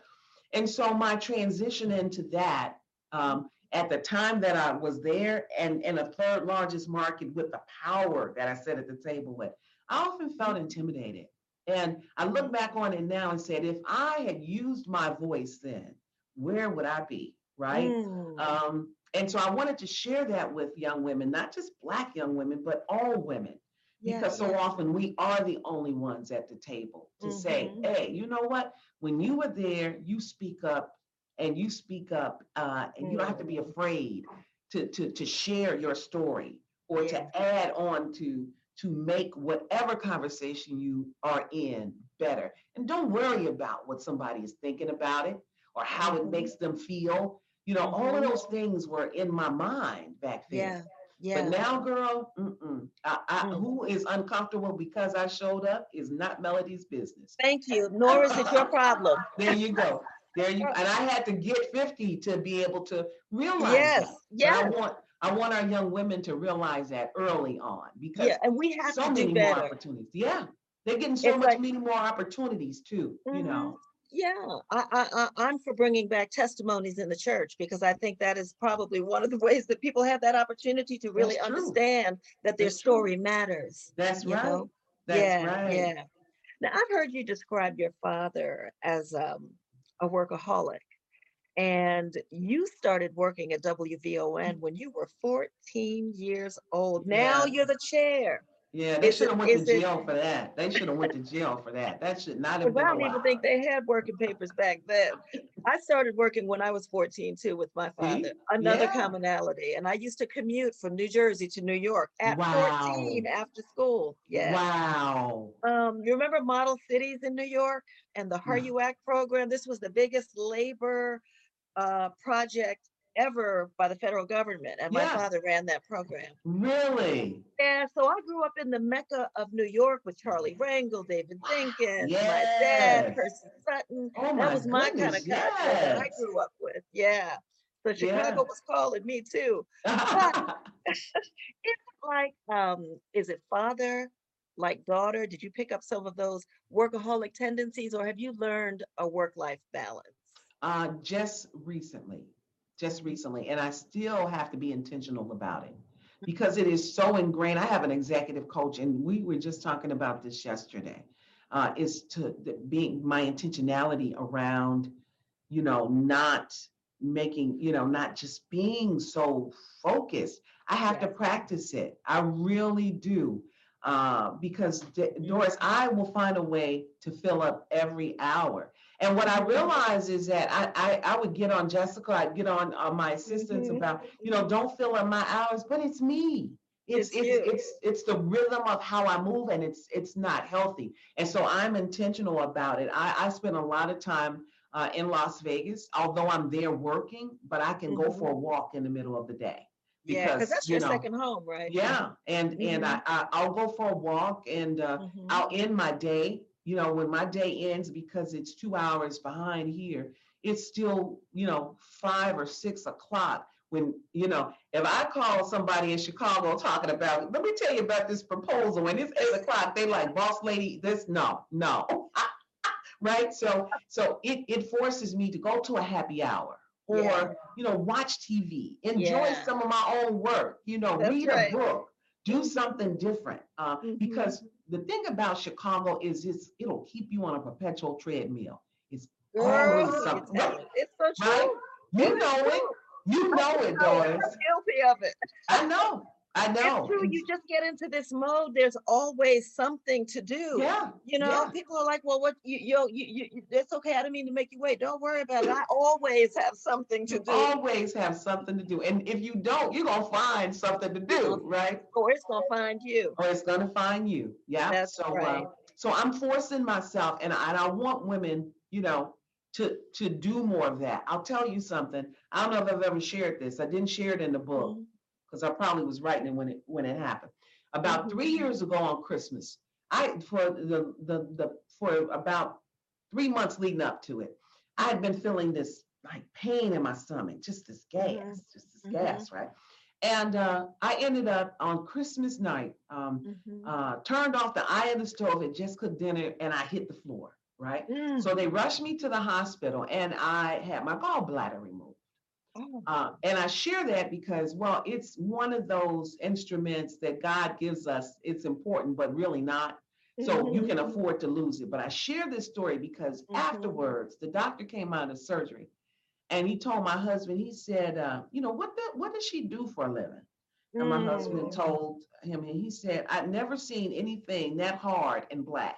And so my transition into that um, at the time that I was there and in a third largest market with the power that I sat at the table with, I often felt intimidated. And I look back on it now and said, if I had used my voice then, where would I be? Right. Mm, Um, and so I wanted to share that with young women, not just Black young women, but all women, yeah, because so yeah. often we are the only ones at the table to say, Mhm. hey, you know what? When you were there, you speak up and you speak up, uh, and you don't have to be Mm. afraid to, to, to share your story or Yeah. to add on to to make whatever conversation you are in better. And don't worry about what somebody is thinking about it or how it Mhm. makes them feel. You know, all of Mhm. those things were in my mind back then. Yeah. Yeah. But now, girl, mm-mm. I, I, Mm. who is uncomfortable because I showed up is not Melody's business. Thank you. Nor is it your problem. There you go. There you and I had to get 50 to be able to realize Yes. Yes. I want I want our young women to realize that early on because Yeah. And we have so many more opportunities. Yeah. They're getting so It's much like- many more opportunities too, you Mhm. know. Yeah, I, I, I, I'm for bringing back testimonies in the church because I think that is probably one of the ways that people have that opportunity to really That's true. understand that their That's true. story matters. That's right. know? That's yeah, right. yeah. Now I've heard you describe your father as um, a workaholic, and you started working at WVON when you were 14 years old. Now Yeah. you're the chair. Yeah, they should have went to is it- jail for that. They should have went to jail for that. That should not have been I don't even think they had working papers back then. I started working when I was 14 too with my father. Another Yeah. commonality. And I used to commute from New Jersey to New York at 14 after school. Yeah. Wow. Um, you remember Model Cities in New York and the No. HARYOU-ACT program? This was the biggest labor uh, project ever by the federal government. And my Yeah. father ran that program. Really? Yeah, so I grew up in the mecca of New York with Charlie Rangel, David Dinkins, my dad, Percy Sutton. Oh that was my kind of goodness, culture that I yes. grew up with. Yeah. So Chicago Yeah. was calling me too. But is it like, um, is it father, like daughter? Did you pick up some of those workaholic tendencies or have you learned a work-life balance? Uh, just recently, just recently, and I still have to be intentional about it because it is so ingrained. I have an executive coach, and we were just talking about this yesterday. Uh, is to being my intentionality around, you know, not making, you know, not just being so focused. I have to practice it. I really do. Uh, because D- Doris, I will find a way to fill up every hour. And what I realize is that I, I, I would get on Jessica, I'd get on uh, my assistants Mhm. about, you know, don't fill up my hours, but it's me. It's It's it's it's it's the rhythm of how I move, and it's it's not healthy. And so I'm intentional about it. I, I spend a lot of time uh, in Las Vegas, although I'm there working, but I can go for a walk in the middle of the day. Yeah, because Because, that's you your know, second home, right? Yeah, and and I, I I'll go for a walk and uh, Mhm. I'll end my day. You know, when my day ends, because it's two hours behind here, it's still, you know, five or six o'clock. When, you know, if I call somebody in Chicago talking about, let me tell you about this proposal, and it's eight o'clock, they like, boss lady, this, no, no. Right? So, so it, it forces me to go to a happy hour or, Yeah. you know, watch TV, enjoy Yeah. some of my own work, you know, That's read right. a book, do something different. Uh, Mhm. because the thing about Chicago is it's, it'll keep you on a perpetual treadmill. It's Girl, always you something, right? me. It's so Right? true. You It is know it. You know it, know it. Doris. I'm guilty of it. I know. I know. It's true. You just get into this mode. There's always something to do. Yeah. You know, yeah. people are like, "Well, what? You, you, you, you, you- it's okay. I didn't mean to make you wait. Don't worry about it. I always have something to You do, always have something to do. And if you don't, you're gonna find something to do, right? or it's gonna find you." Or it's gonna find you. Yeah. That's so right. uh, so I'm forcing myself and I, and I want women, you know, to to do more of that. I'll tell you something. I don't know if I've ever shared this. I didn't share it in the book. Mhm. Because I probably was writing it when it when it happened. About Mhm. three years ago on Christmas, I for the the the for about three months leading up to it, I had been feeling this like pain in my stomach, just this gas, just this Mhm. gas, right? And uh, I ended up on Christmas night, um, Mhm. uh, turned off the eye of the stove, had just cooked dinner, and I hit the floor, right? Mm. So they rushed me to the hospital, and I had my gallbladder removed. Oh, Uh, and I share that because, well, it's one of those instruments that God gives us. It's important, but really not. So you can Mhm. afford to lose it. But I share this story because Mhm. afterwards, the doctor came out of surgery and he told my husband, he said, uh, you know, what, the, what does she do for a living? And my husband Mm. told him, and he said, I've never seen anything that hard and black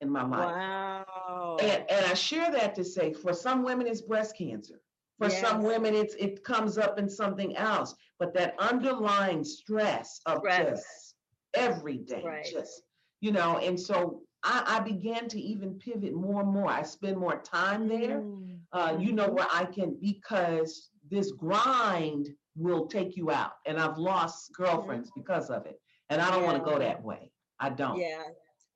in my life. Wow. And, and I share that to say, for some women, it's breast cancer. For some women, it's it comes up in something else. But that underlying stress of Stress. just every day, Right. just you know. And so I, I began to even pivot more and more. I spend more time there. Mm. Uh, you know Mhm. where I can because this grind will take you out. And I've lost girlfriends because of it. And I don't want to go that way. I don't. Yeah,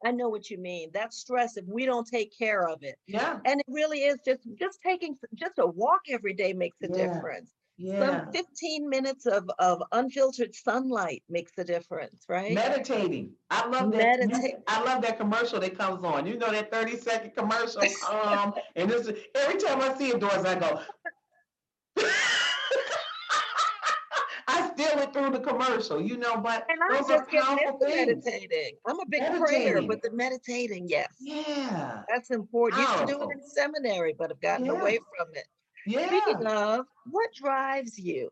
I know what you mean. That stress, if we don't take care of it, Yeah. and it really is just just taking just a walk every day makes a Yeah. difference. Yeah. Some 15 minutes of of unfiltered sunlight makes a difference, right? Meditating. I love that. Meditate. I love that commercial that comes on. You know that 30 second commercial. Um, and this every time I see it, doors I go. I steal it through the commercial, you know, but and I those are powerful things. meditating. I'm a big prayer, but the meditating, yes, Yeah. that's important. Used to do it in seminary, but I've gotten Yeah. away from it. Yeah. Speaking of, what drives you?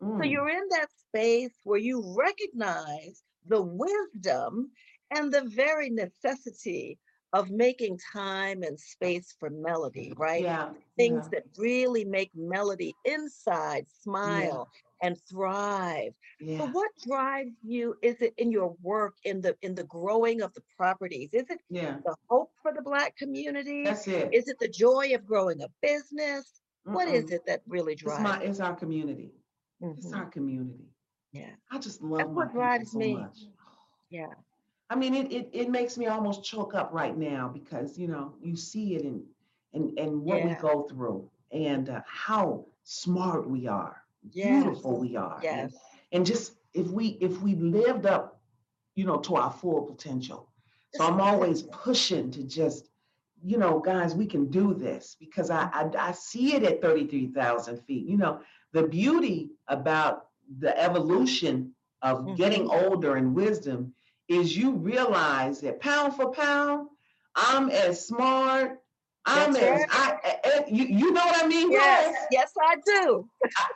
So Mm. you're in that space where you recognize the wisdom and the very necessity of making time and space for melody, right? Yeah. Things yeah, that really make melody inside smile and thrive. So yeah, what drives you? Is it in your work, in the in the growing of the properties? Is it yeah. the hope for the black community? That's it. Is it the joy of growing a business? What is Mm-mm. it that really drives? It's my it's our community. It's Mhm. our community. Yeah. I just love That's what drives so me. much. Yeah. I mean, it, it it makes me almost choke up right now because you know you see it in and and what we go through and uh, how smart we are, Yes. beautiful we are, and, Yes. and just if we if we lived up, you know, to our full potential. So I'm always pushing to just, you know, guys, we can do this because I I, I see it at thirty three thousand feet. You know, the beauty about the evolution of getting older and wisdom is you realize that pound for pound, I'm as smart. I'm That's as right. I, I- I- you, you know what I mean, Yes. Rose? Yes, I do. I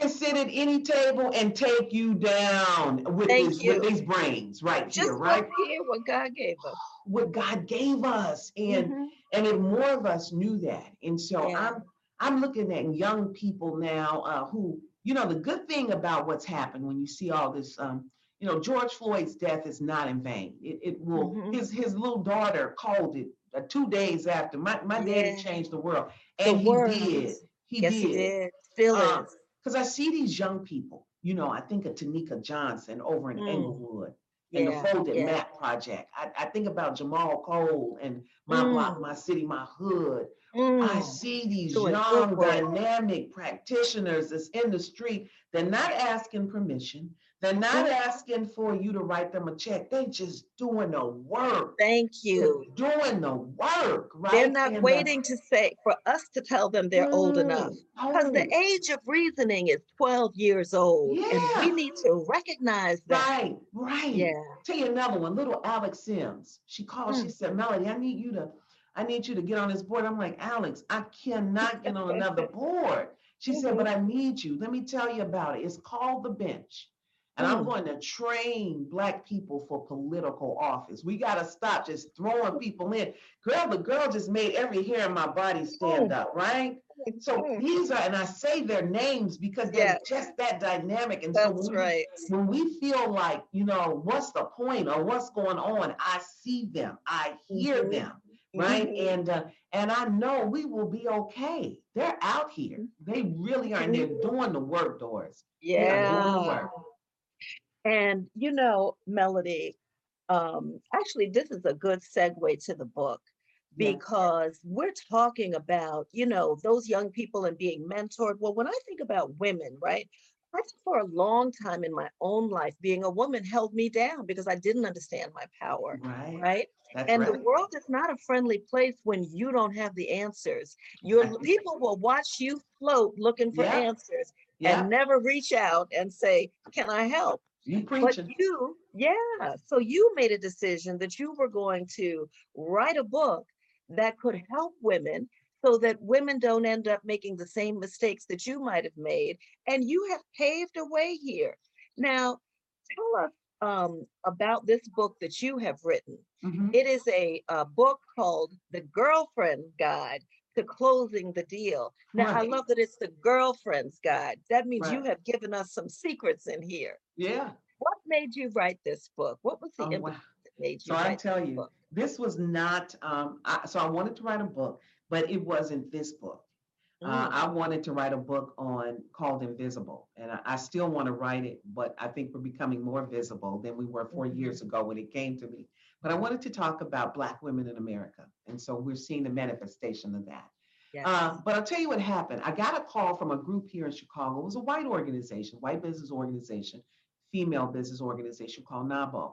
can sit at any table and take you down with Thank this you. with these brains right Just here, right? here what God gave us. What God gave us. And Mhm. and if more of us knew that and so Yeah. i'm i'm looking at young people now uh, who you know the good thing about what's happened when you see all this um, you know george floyd's death is not in vain it, it will Mhm. his his little daughter called it uh, two days after my, my daddy changed the world The and he words. did he yes, did he did. Still Um, because i see these young people you know i think of tonika johnson over in Mm. englewood in Yeah, the Folded yeah. Map Project. I, I think about Jahmal Cole and My Block, Mm. My City, My Hood. I Mm. see these Doing young, dynamic practitioners that's in the street. They're not asking permission. They're not Mm. asking for you to write them a check. They just doing the work. Thank you. They're doing the work, right? They're not And, waiting to say for us to tell them they're old enough. mm, Because the age of reasoning is 12 years old. And we need to recognize that. Right, right. Yeah. Tell you another one, little Alex Sims. She called, she Mm. said, Melody, I need you to, I need you to get on this board. I'm like, Alex, I cannot get on another board. She said, but I need you. Let me tell you about it. It's called the bench. And I'm Mm. going to train black people for political office. We got to stop just throwing people in. Girl, the girl just made every hair in my body stand Mm. up, right? So Mm. these are, and I say their names because they're Yeah. just that dynamic. And so That's when we right. when we feel like, you know, what's the point or what's going on, I see them, I hear Mhm. them, right? Mhm. And uh, and I know we will be okay. They're out here. They really are, and they're doing the work, Doris. They doing the Yeah. And you know, Melody, um, actually, this is a good segue to the book Yeah. because we're talking about, you know, those young people and being mentored. Well, when I think about women, right? I think for a long time in my own life, being a woman held me down because I didn't understand my power, Right. right? That's And right. the world is not a friendly place when you don't have the answers. Your people will watch you float looking for Yeah. answers yeah. and never reach out and say, "Can I help?" You But you, yeah, so you made a decision that you were going to write a book that could help women so that women don't end up making the same mistakes that you might have made. And you have paved a way here. Now, tell us um, about this book that you have written. Mhm. It is a, a book called The Girlfriend Guide to Closing the Deal. Now, I love that it's the Girlfriend's Guide. That means you have given us some secrets in here. Yeah. What made you write this book? What was the Oh, impetus wow. that made you write this? So I tell you, book? this was not. Um, I, so I wanted to write a book, but it wasn't this book. Uh, Mm. I wanted to write a book on called Invisible, and I, I still want to write it, but I think we're becoming more visible than we were 4 Mhm. years ago when it came to me. But I wanted to talk about Black women in America, and so we're seeing the manifestation of that. Yes. Uh, but I'll tell you what happened. I got a call from a group here in Chicago. It was a white organization, white business organization, female business organization called NAWBO.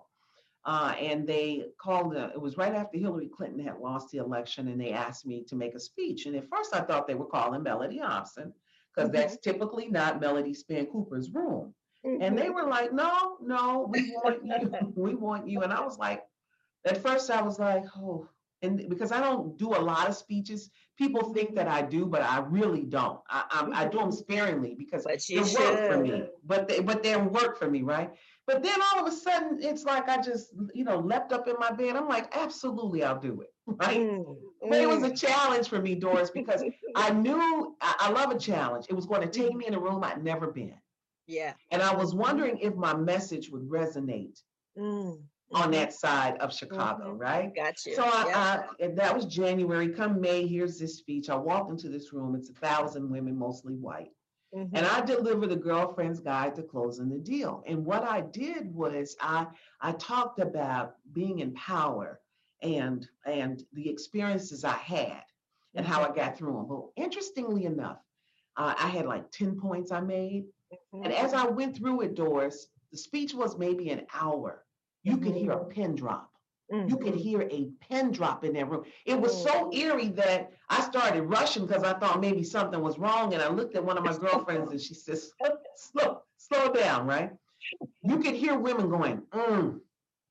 Uh, and they called, uh, it was right after Hillary Clinton had lost the election, and they asked me to make a speech. And at first, I thought they were calling Mellody Hobson, because Mhm. that's typically not Melody Spann Cooper's room. And they were like, no, no, we want you. we want you. And I was like, at first I was like, oh, and because I don't do a lot of speeches, people think that I do, but I really don't. I, I'm- I do them sparingly because you work for me. But they but they work for me, right? But then all of a sudden, it's like I just, you know, leapt up in my bed. I'm like, absolutely, I'll do it, right? Mm, But it was a mm. challenge for me, Doris, because I knew I, I love a challenge. It was going to take me in a room I'd never been. Yeah. And I was wondering if my message would resonate Mm, on mhm. that side of Chicago, Mhm. right? Got you. So I. I, that was January. Come May, here's this speech. I walked into this room. It's a thousand women, mostly white. Mhm. And I delivered the girlfriend's guide to closing the deal. And what I did was I I talked about being in power and and the experiences I had and how I got through them. But interestingly enough, uh, I had like 10 points I made. Mhm. And as I went through it, Doris, the speech was maybe an hour. You could hear a pin drop. You could Mhm. hear a pin drop in that room. It was so eerie that I started rushing because I thought maybe something was wrong. And I looked at one of my girlfriends and she says, slow, slow down, right? You could hear women going, mm,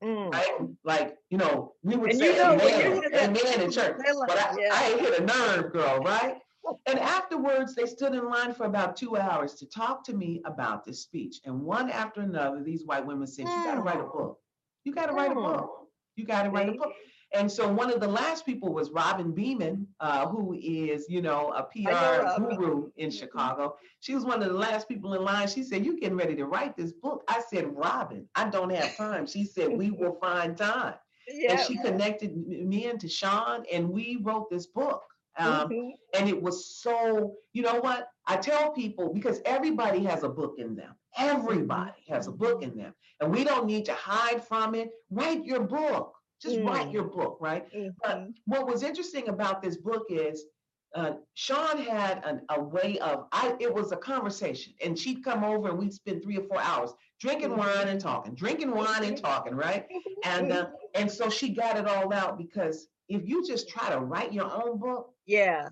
Mm. right? Like, you know, we would And say you know, amen, amen in church. But I, yeah. I hit a nerve, girl, right? And afterwards, they stood in line for about two hours to talk to me about this speech. And one after another, these white women said, You got to write a book. You got to write a book. You got to write a book. And so one of the last people was Robin Beeman, uh, who is, you know, a PR guru in Mhm. Chicago. She was one of the last people in line. She said, You getting ready to write this book? I said, Robin, I don't have time. She said, We will find time. Yeah. And she connected me and Sean, and we wrote this book. Um, Mhm. and it was so you know what i tell people because everybody has a book in them everybody has a book in them and we don't need to hide from it write your book just write Mm. your book right but Mhm. what was interesting about this book is uh, Sean had an, a way of I it was a conversation and she'd come over and we'd spend three or four hours drinking Mhm. wine and talking drinking wine and talking right and uh, and so she got it all out because if you just try to write your own book yeah.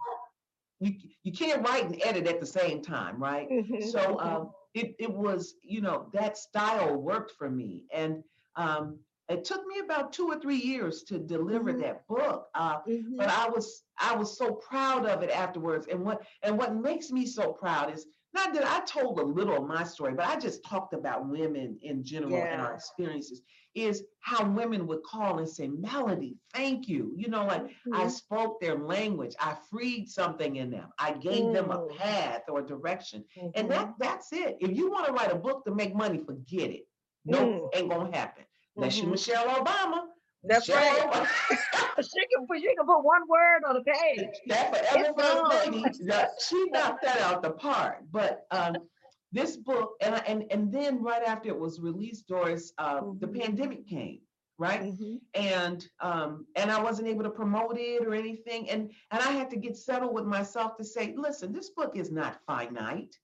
you you can't write and edit at the same time, right? Mhm. So um, it it was you know that style worked for me, and um, it took me about two or three years to deliver Mhm. that book. Uh, Mhm. but I was I was so proud of it afterwards, and what and what makes me so proud is not that I told a little of my story, but I just talked about women in general and our experiences. Is how women would call and say, "Melody, thank you." You know, like I Mhm. spoke their language. I freed something in them. I gave them a Mm. path or direction. Mhm. And that that's it. If you want to write a book to make money, forget it. No, Mm. ain't gonna happen. Unless you Mhm. Michelle Obama. That's right. She can put she can put one word on a page. that forever It's first on. lady. that- she knocked that out the park. But um, this book, and and and then right after it was released, Doris, uh, the Mhm. pandemic came, right? Mhm. and um and I wasn't able to promote it or anything and and I had to get settled with myself to say listen this book is not finite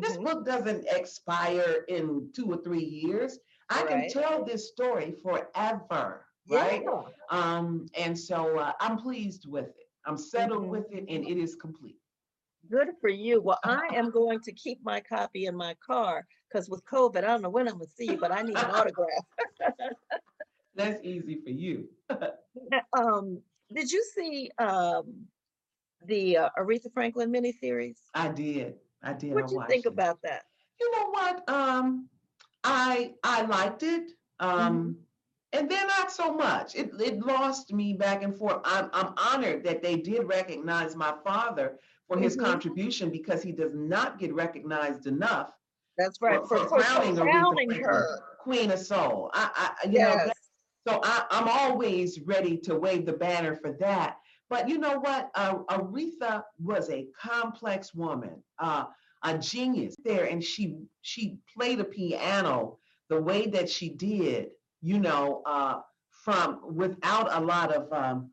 this Mhm. book doesn't expire in 2 or 3 years I can tell this story forever right Yeah. um and so uh, I'm pleased with it I'm settled Mhm. with it and it is complete Good for you. Well, I am going to keep my copy in my car because with COVID, I don't know when I'm gonna see you, but I need an autograph. that's easy for you Um, did you see um the uh, Aretha Franklin miniseries? I did I did What do you think it. about that? you know what? Um, I I liked it. Um, and they're not so much. It it lost me back and forth. I'm I'm honored that they did recognize my father for his Mhm. contribution because he does not get recognized enough That's right. for, for crowning, Aretha crowning Franklin her. Queen of Soul. I, I you know Yes. that- so I, I'm always ready to wave the banner for that. but you know what? Uh, Aretha was a complex woman, uh, a genius there, and she she played a piano the way that she did. You know, uh, from without a lot of um,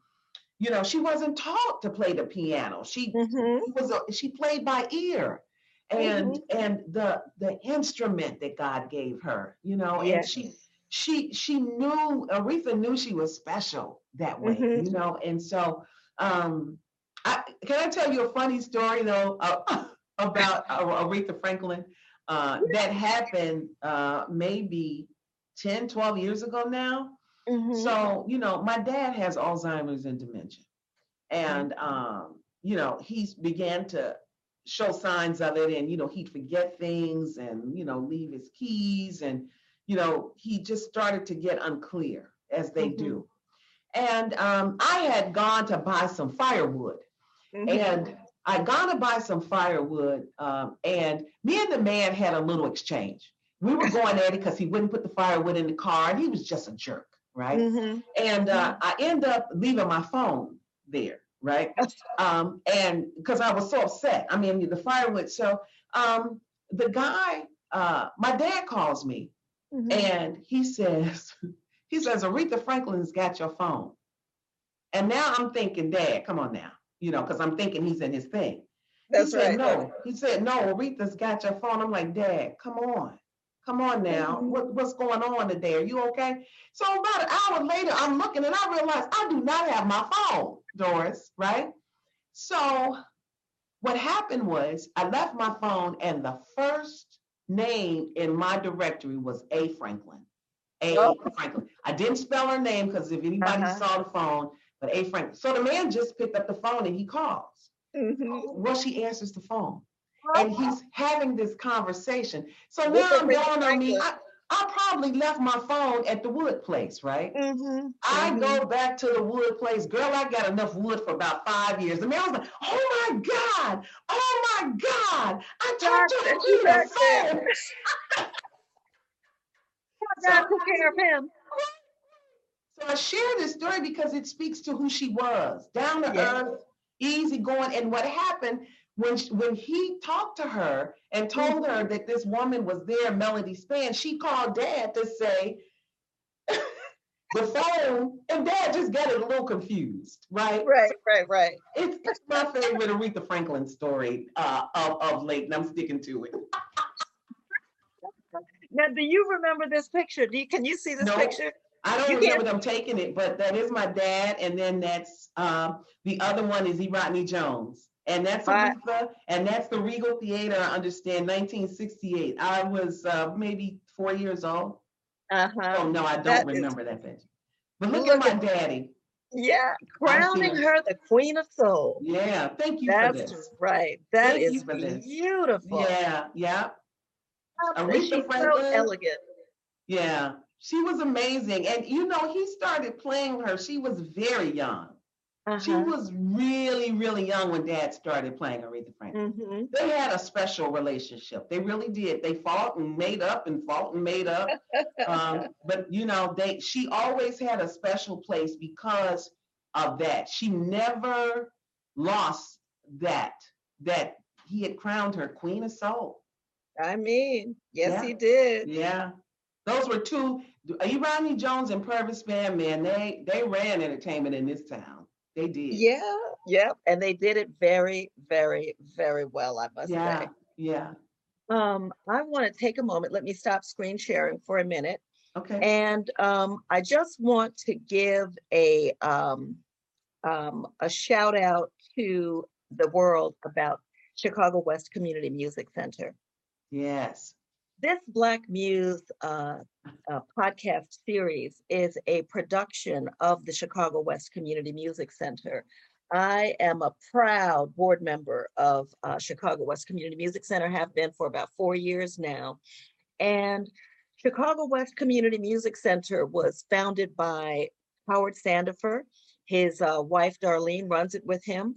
you know, she wasn't taught to play the piano. She Mhm. was a, she played by ear and Mhm. and the the instrument that God gave her, you know, and Yes. she she she knew Aretha knew she was special that way, Mhm. you know, and so um I can I tell you a funny story though uh, about uh, Aretha Franklin uh that happened uh maybe 10 12 years ago now Mhm. so, you know, my dad has Alzheimer's and dementia. And um, you know, he's began to show signs of it and you know, he'd forget things and you know, leave his keys and you know, he just started to get unclear as they Mhm. do. And um, I had gone to buy some firewood Mhm. and I gone to buy some firewood, um, and me and the man had a little exchange. We were going at it because he wouldn't put the firewood in the car, and he was just a jerk, right? Mhm. And uh, I end up leaving my phone there, right? Um, and because I was so upset. I mean, the firewood. So um, the guy, uh, my dad calls me, Mhm. and he says, he says, Aretha Franklin's got your phone. And now I'm thinking, Dad, come on now, you know, because I'm thinking he's in his thing. That's he said, right. No. He said, No, Aretha's got your phone. I'm like, Dad, come on. Come on now. What, what's going on today? Are you okay? So about an hour later, I'm looking and I realize I do not have my phone, Doris, right? So what happened was I left my phone and the first name in my directory was A. Franklin. A. Oh. Franklin. I didn't spell her name because if anybody Uh-huh. saw the phone, but A. Franklin. So the man just picked up the phone and he calls. Mhm. Well, she answers the phone and he's having this conversation. So now I'm down on me. I, I probably left my phone at the wood place, right? Mhm. I Mhm. go back to the wood place. Girl, I got enough wood for about five years. The man was like, oh my God, oh my God. I told you to back the phone. God took care of him. So I share this story because it speaks to who she was, down to Yes. earth, easy going. And what happened when when he talked to her and told her that this woman was there, Melody Spann, she called Dad to say the phone, and Dad just got it a little confused, right? Right, right, right. It's, it's my favorite Aretha Franklin story uh, of, of late, and I'm sticking to it. Now, do you remember this picture? Do you, can you see this No. picture? I don't You remember them taking it, but that is my dad, and then that's um, the other one is E. Rodney Jones, and that's Right. Aretha, and that's the Regal Theater. I understand, 1968. I was uh, maybe four years old. Uh-huh. Oh no, I don't That is- remember that picture. But look, Look at my daddy. Yeah, crowning her the queen of soul. Yeah, thank you for That's right. That Thank is for this. beautiful. Yeah, yeah, And Aretha She's so Franklin. elegant. yeah. She was amazing, and you know, he started playing her. She was very young. She Uh-huh. was really, really young when Dad started playing Aretha Franklin. hmm They had a special relationship. They really did. They fought and made up and fought and made up. um, but you know, they she always had a special place because of that. She never lost that that he had crowned her Queen of Soul. I mean, yes, Yeah. he did. Yeah. Those were two E. Rodney Jones and Purvis Spann, man, they they ran entertainment in this town. They did. Yeah, yep. And they did it very, very, very well, I must Yeah. say. Yeah. Um, I want to take a moment. Let me stop screen sharing for a minute. Okay. And um, I just want to give a um, um, a shout out to the world about Chicago West Community Music Center. yes. This Black Muse uh, uh, podcast series is a production of the Chicago West Community Music Center. I am a proud board member of uh, Chicago West Community Music Center, have been for about four years now. And Chicago West Community Music Center was founded by Howard Sandifer. His uh, wife Darlene runs it with him.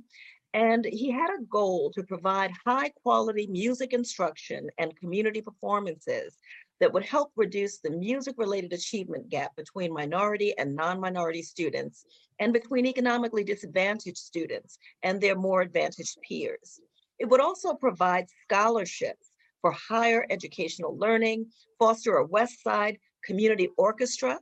And he had a goal to provide high quality music instruction and community performances that would help reduce the music-related achievement gap between minority and non-minority students and between economically disadvantaged students and their more advantaged peers. It would also provide scholarships for higher educational learning, foster a West Side community orchestra,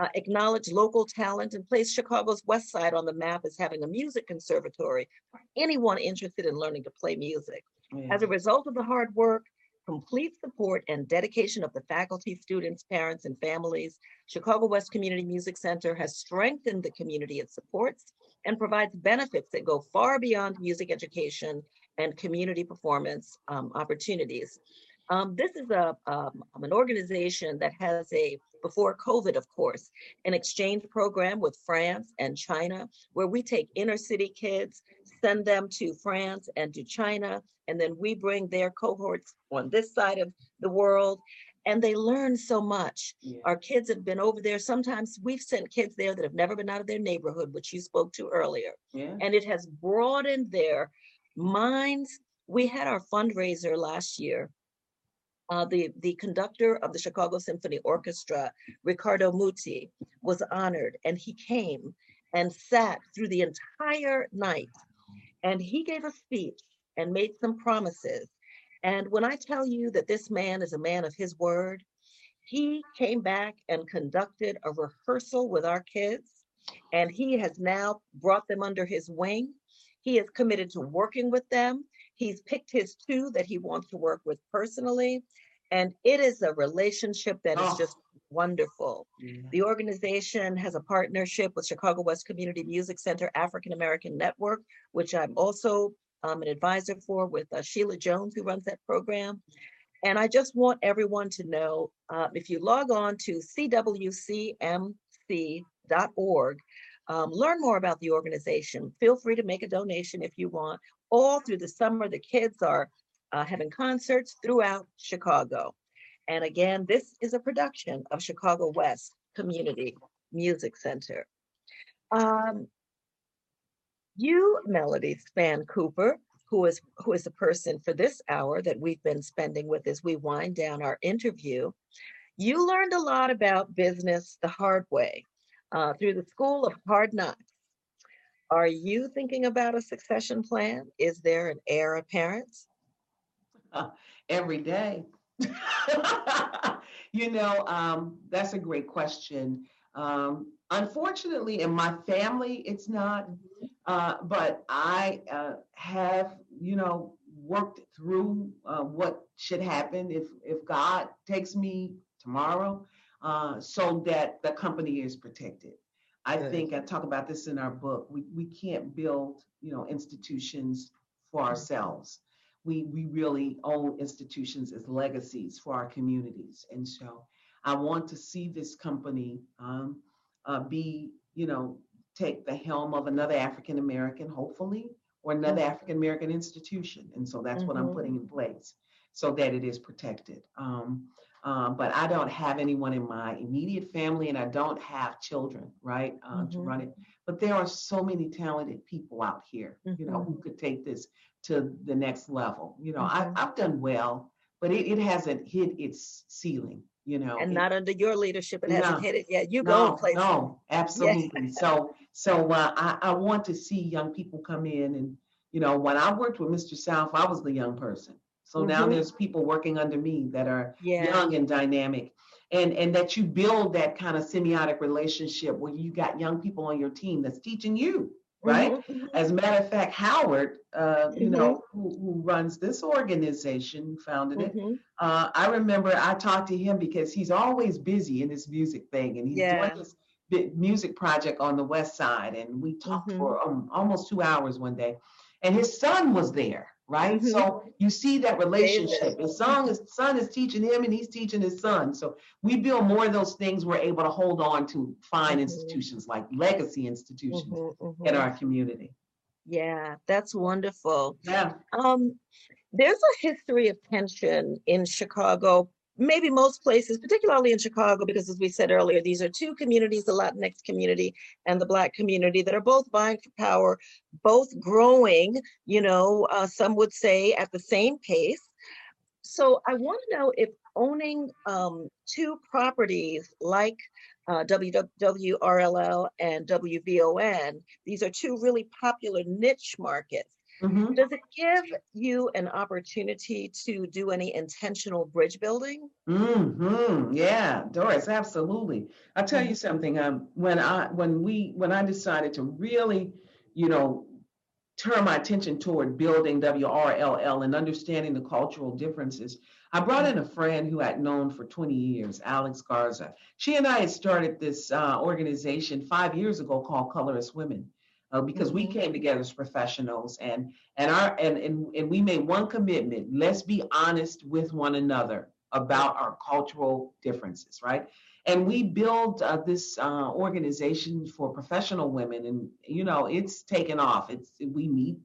uh, acknowledge local talent, and place Chicago's West Side on the map as having a music conservatory for anyone interested in learning to play music. As a result of the hard work, complete support and dedication of the faculty, students, parents, and families, Chicago West Community Music Center has strengthened the community it supports and provides benefits that go far beyond music education and community performance um, opportunities. Um, this is a, um, an organization that has a, before COVID, of course, an exchange program with France and China, where we take inner city kids, send them to France and to China, and then we bring their cohorts on this side of the world, and they learn so much. Yeah. Our kids have been over there. Sometimes we've sent kids there that have never been out of their neighborhood, which you spoke to earlier Yeah. and it has broadened their minds. We had our fundraiser last year. Uh, the, the conductor of the Chicago Symphony Orchestra, Riccardo Muti, was honored and he came and sat through the entire night. And he gave a speech and made some promises. And when I tell you that this man is a man of his word, he came back and conducted a rehearsal with our kids. And he has now brought them under his wing. He is committed to working with them. He's picked his two that he wants to work with personally. And it is a relationship that is Oh. just wonderful. Yeah. The organization has a partnership with Chicago West Community Music Center African American Network, which I'm also um, an advisor for with uh, Sheila Jones, who runs that program. And I just want everyone to know uh, if you log on to cwcmc.org, um, learn more about the organization. Feel free to make a donation if you want. All through the summer, the kids are uh, having concerts throughout Chicago. And again, this is a production of Chicago West Community Music Center. Um, you, Melody Spann Cooper, who is who is the person for this hour that we've been spending with as we wind down our interview, you learned a lot about business the hard way uh, through the School of Hard Knocks. Are you thinking about a succession plan? Is there an heir apparent? every day. you know, um, that's a great question. Um, unfortunately, in my family, it's not. Uh, but I uh, have, you know, worked through uh, what should happen if if God takes me tomorrow, uh, so that the company is protected. I Good. think I talk about this in our book. We we can't build, you know, institutions for ourselves we we really own institutions as legacies for our communities and so i want to see this company um, uh, be you know take the helm of another african american hopefully or another Mhm. african american institution and so that's what i'm Mhm. putting in place so that it is protected um, um, but i don't have anyone in my immediate family and i don't have children right uh, to Mhm. run it but there are so many talented people out here you know Mhm. who could take this to the next level. You know, Mhm. I, I've done well, but it, it hasn't hit its ceiling, you know. And It- not under your leadership, it hasn't hit it yet. You no, go places. no, absolutely. So, so uh, I, I want to see young people come in and, you know, when I worked with Mr. South, I was the young person. So now Mhm. there's people working under me that are Yeah. young and dynamic and and that you build that kind of semiotic relationship where you got young people on your team that's teaching you right Mhm, mhm. as a matter of fact howard uh, you Mhm. know who, who runs this organization founded it Mhm. uh, i remember i talked to him because he's always busy in this music thing and he's Yeah. doing this music project on the west side and we talked Mhm. for um, almost two hours one day and his son was there right Mhm. so you see that relationship his son is son is teaching him and he's teaching his son so we build more of those things we're able to hold on to fine Mhm. institutions like legacy institutions Mhm, in mhm. our community Yeah, that's wonderful. yeah Um, there's a history of tension in Chicago, maybe most places, particularly in Chicago, because as we said earlier, these are two communities, the Latinx community and the Black community, that are both vying for power, both growing, you know, uh, some would say at the same pace. So I want to know if owning um, two properties like uh, WRLL and WVON, these are two really popular niche markets. Mhm. Does it give you an opportunity to do any intentional bridge building? Mm-hmm. Yeah, Doris, absolutely. I'll tell you something. Um, when I when we when I decided to really, you know, turn my attention toward building WRLL and understanding the cultural differences, I brought in a friend who I'd known for 20 years, Alex Garza. She and I had started this uh, organization five years ago called Colorist Women. Uh, because we Mhm. came together as professionals and and our and, and and we made one commitment let's be honest with one another about our cultural differences right? And we built uh, this uh, organization for professional women and you know it's taken off. It's we meet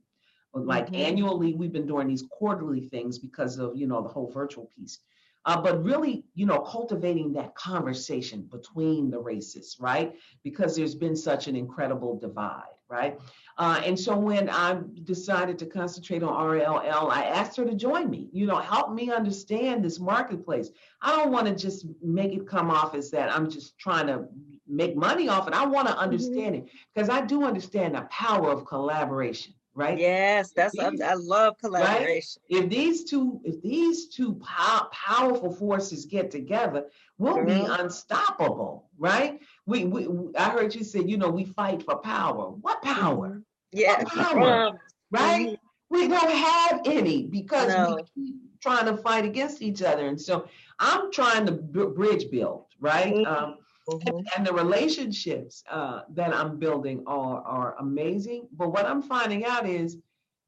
like Mhm. annually. We've been doing these quarterly things because of you know the whole virtual piece. Uh, but really you know cultivating that conversation between the races right? Because there's been such an incredible divide right? Uh, and so when i decided to concentrate on rll i asked her to join me you know help me understand this marketplace. I don't want to just make it come off as that i'm just trying to make money off it. I want to understand it because i do understand the power of collaboration right? Yes, that's I, These- I love collaboration. if these two if these two pow- powerful forces get together we'll be unstoppable right we, we we- i heard you say you know we fight for power what power. Yeah, power? um, right Mhm. we don't have any because No. we keep trying to fight against each other and so i'm trying to b- bridge build right Mhm. um, mhm. and, and the relationships uh, that I'm building are are amazing. But what I'm finding out is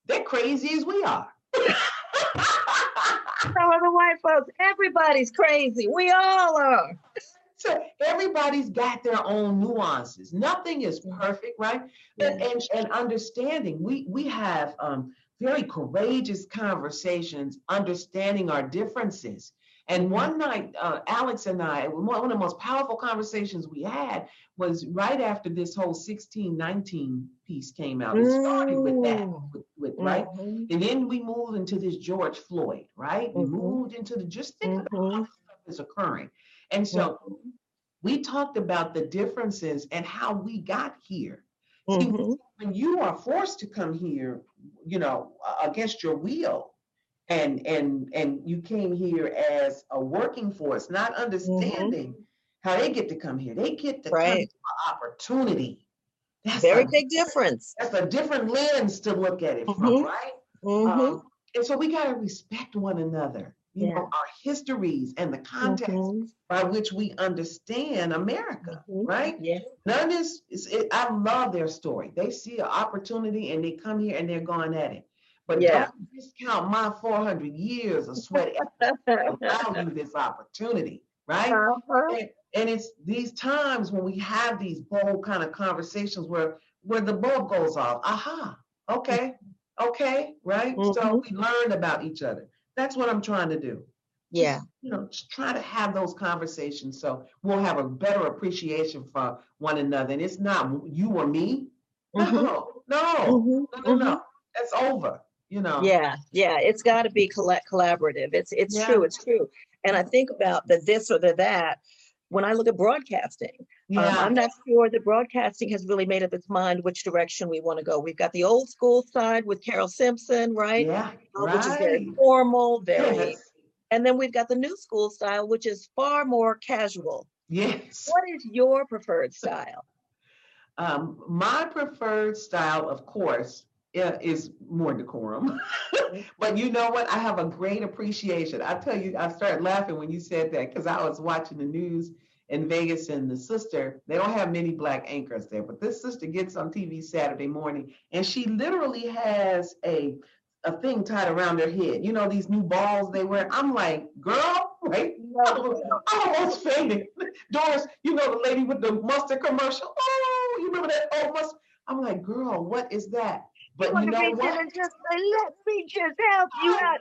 they're crazy as we are. So are the white folks. Everybody's crazy. We all are. So everybody's got their own nuances. Nothing is perfect, right? And, Yeah. and, and understanding. We we have um, very courageous conversations, understanding our differences. And one night, uh, Alex and I, one of the most powerful conversations we had was right after this whole 1619 piece came out. It started with that, with, with right? Mhm. And then we moved into this George Floyd, right? We Mhm. moved into the just think about how stuff is occurring. And so we talked about the differences and how we got here. See, Mhm. when you are forced to come here, you know, against your will, and and and you came here as a working force, not understanding how they get to come here. They get to Mm-hmm. Right. opportunity. That's Very a, big difference. that's a different lens to look at it from, Mhm. right? Mhm. Um, and so we got to respect one another, you Yeah. know, our histories and the context Mhm. by which we understand America, Mhm. right? Yeah. None is, it, I love their story. They see an opportunity and they come here and they're going at it. But Yeah. don't discount my 400 years of sweat equity to value this opportunity, right? Uh-huh. And, and it's these times when we have these bold kind of conversations where where the bulb goes off. Aha, okay, okay, right? So Mhm. we learn about each other. That's what I'm trying to do. Yeah. You know, try to have those conversations so we'll have a better appreciation for one another. And it's not you or me. No, Mhm. no, no, Mhm. no, no. That's over. You know. Yeah, yeah, it's got to be colla- collaborative. It's it's Yeah. true, it's true. And I think about the this or the that when I look at broadcasting. Um, I'm not sure that broadcasting has really made up its mind which direction we want to go. We've got the old school side with Carole Simpson, right? yeah. Uh, Which is very formal, very, Yes. and then we've got the new school style, which is far more casual. Yes. What is your preferred style? Um, my preferred style, of course, is more decorum. but you know what? I have a great appreciation. I tell you, I started laughing when you said that because I was watching the news in Vegas and the sister, they don't have many black anchors there, but this sister gets on TV Saturday morning and she literally has a a thing tied around her head. You know, these new balls they wear. I'm like, girl, right? I almost- I almost fainted. Doris, you know the lady with the mustard commercial. Oh, you remember that old mustard? I'm like, girl, what is that? But you know what? and just say, let me just help you out.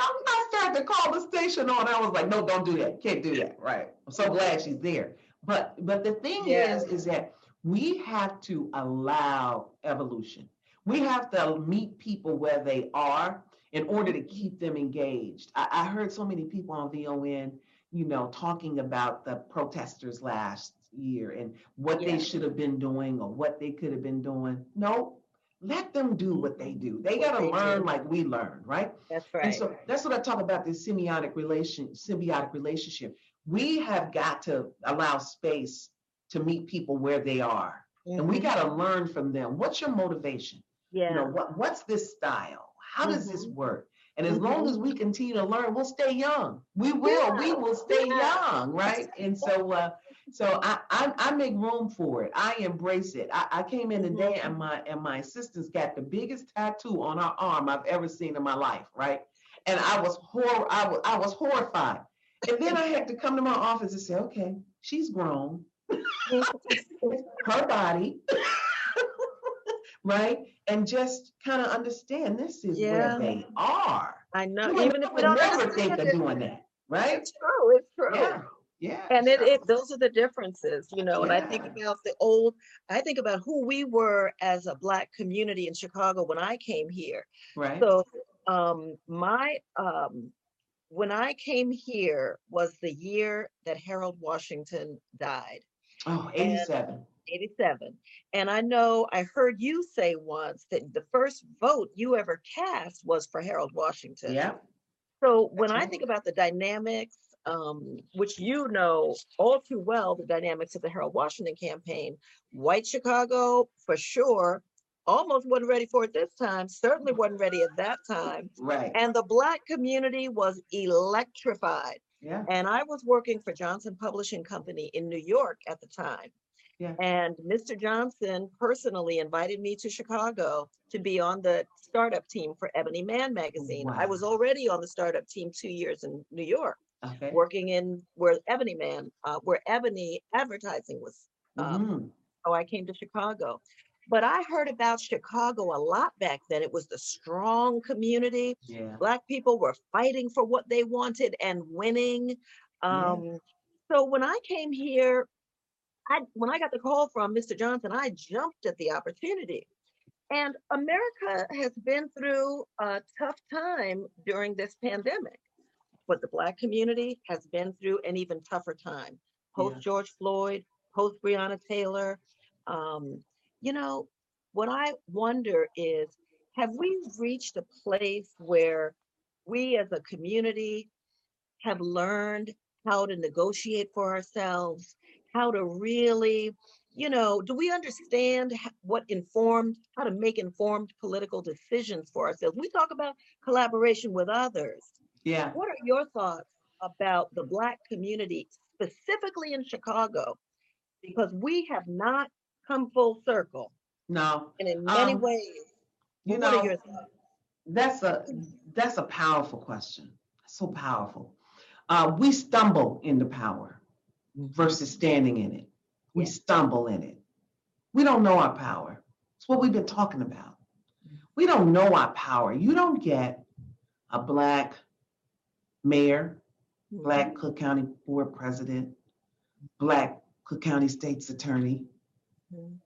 I, I started to call the station on. I was like, no, don't do that. Can't do that. Right. I'm so glad she's there. But but the thing Yeah. is, is that we have to allow evolution. We have to meet people where they are. in order to keep them engaged. I, I heard so many people on VON, you know, talking about the protesters last year and what Yeah. they should have been doing or what they could have been doing. No, let them do what they do. They got to learn do. like we learned, right? That's right. And so that's what I talk about this symbiotic relation, symbiotic relationship. We have got to allow space to meet people where they are. And we Mhm. got to learn from them. What's your motivation? yeah. You know, what what's this style? How does this Mhm. work? And as long Mhm. as we continue to learn, we'll stay young. We will, we will stay yeah. young, right? And so uh so I, I I make room for it. I embrace it. I, I came in today Mm-hmm. and my and my assistant's got the biggest tattoo on her arm I've ever seen in my life, right? And I was hor I was I was horrified. And then I had to come to my office and say, okay, she's grown. her body, right? And just kind of understand this is Yeah. where they are. I know. You Even if we don't never think of doing that, right? It's true. It's true. Yeah, yeah. And it, it those are the differences, you know, and I think about the old, I think about who we were as a black community in Chicago when I came here. right. So um my um when I came here was the year that Harold Washington died, oh, 87. 87. And I know I heard you say once that the first vote you ever cast was for Harold Washington. Yeah. So when That's I right. think about the dynamics, um, which you know all too well, the dynamics of the Harold Washington campaign, white Chicago for sure, almost wasn't ready for it this time, certainly wasn't ready at that time. Right. And the black community was electrified. yeah. And I was working for Johnson Publishing Company in New York at the time. Yeah. And Mr. Johnson personally invited me to Chicago to be on the startup team for Ebony Man magazine. I was already on the startup team two years in New York, Okay. working in where Ebony Man, uh, where Ebony advertising was. Um, Mhm. oh, I came to Chicago. But I heard about Chicago a lot back then. It was the strong community Yeah. black people were fighting for what they wanted and winning Yeah. um so when i came here i when i got the call from mr johnson i jumped at the opportunity and america has been through a tough time during this pandemic but the black community has been through an even tougher time post Yeah. george floyd post breonna taylor um you know what i wonder is have we reached a place where we as a community have learned how to negotiate for ourselves, how to really, you know, do we understand what informed, how to make informed political decisions for ourselves? We talk about collaboration with others. Yeah. What are your thoughts about the Black community, specifically in Chicago? Because we have not come full circle, No. and in many Um, ways, You what know, are your thoughts? that's a that's a powerful question. So powerful. Uh, we stumble into power versus standing in it. We Yeah. stumble in it. We don't know our power. It's what we've been talking about. We don't know our power. You don't get a black mayor, black Cook County board president, black Cook County state's attorney, Mhm.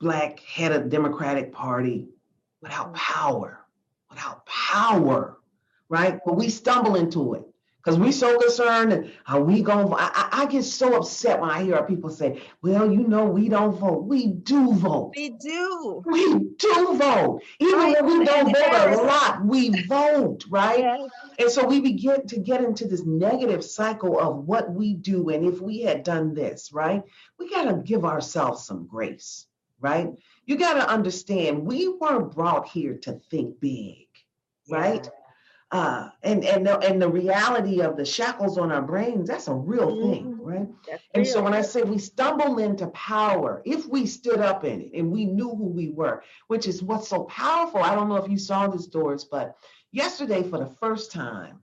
black head of Democratic Party without Mhm. power, without power, right? But we stumble into it because we're so concerned and are we going to I, I get so upset when I hear people say, well, you know, we don't vote. We do vote. We do. We do vote. Even Right, when we don't vote a lot, we vote, right? Yes. And so we begin to get into this negative cycle of what we do. And if we had done this, right, we got to give ourselves some grace, right? You got to understand we weren't brought here to think big, right? Uh, and and the, and the reality of the shackles on our brains, that's a real thing, Mhm. right? That's And so when I say we stumble into power, if we stood up in it and we knew who we were, which is what's so powerful. I don't know if you saw this, Doris, but yesterday for the first time,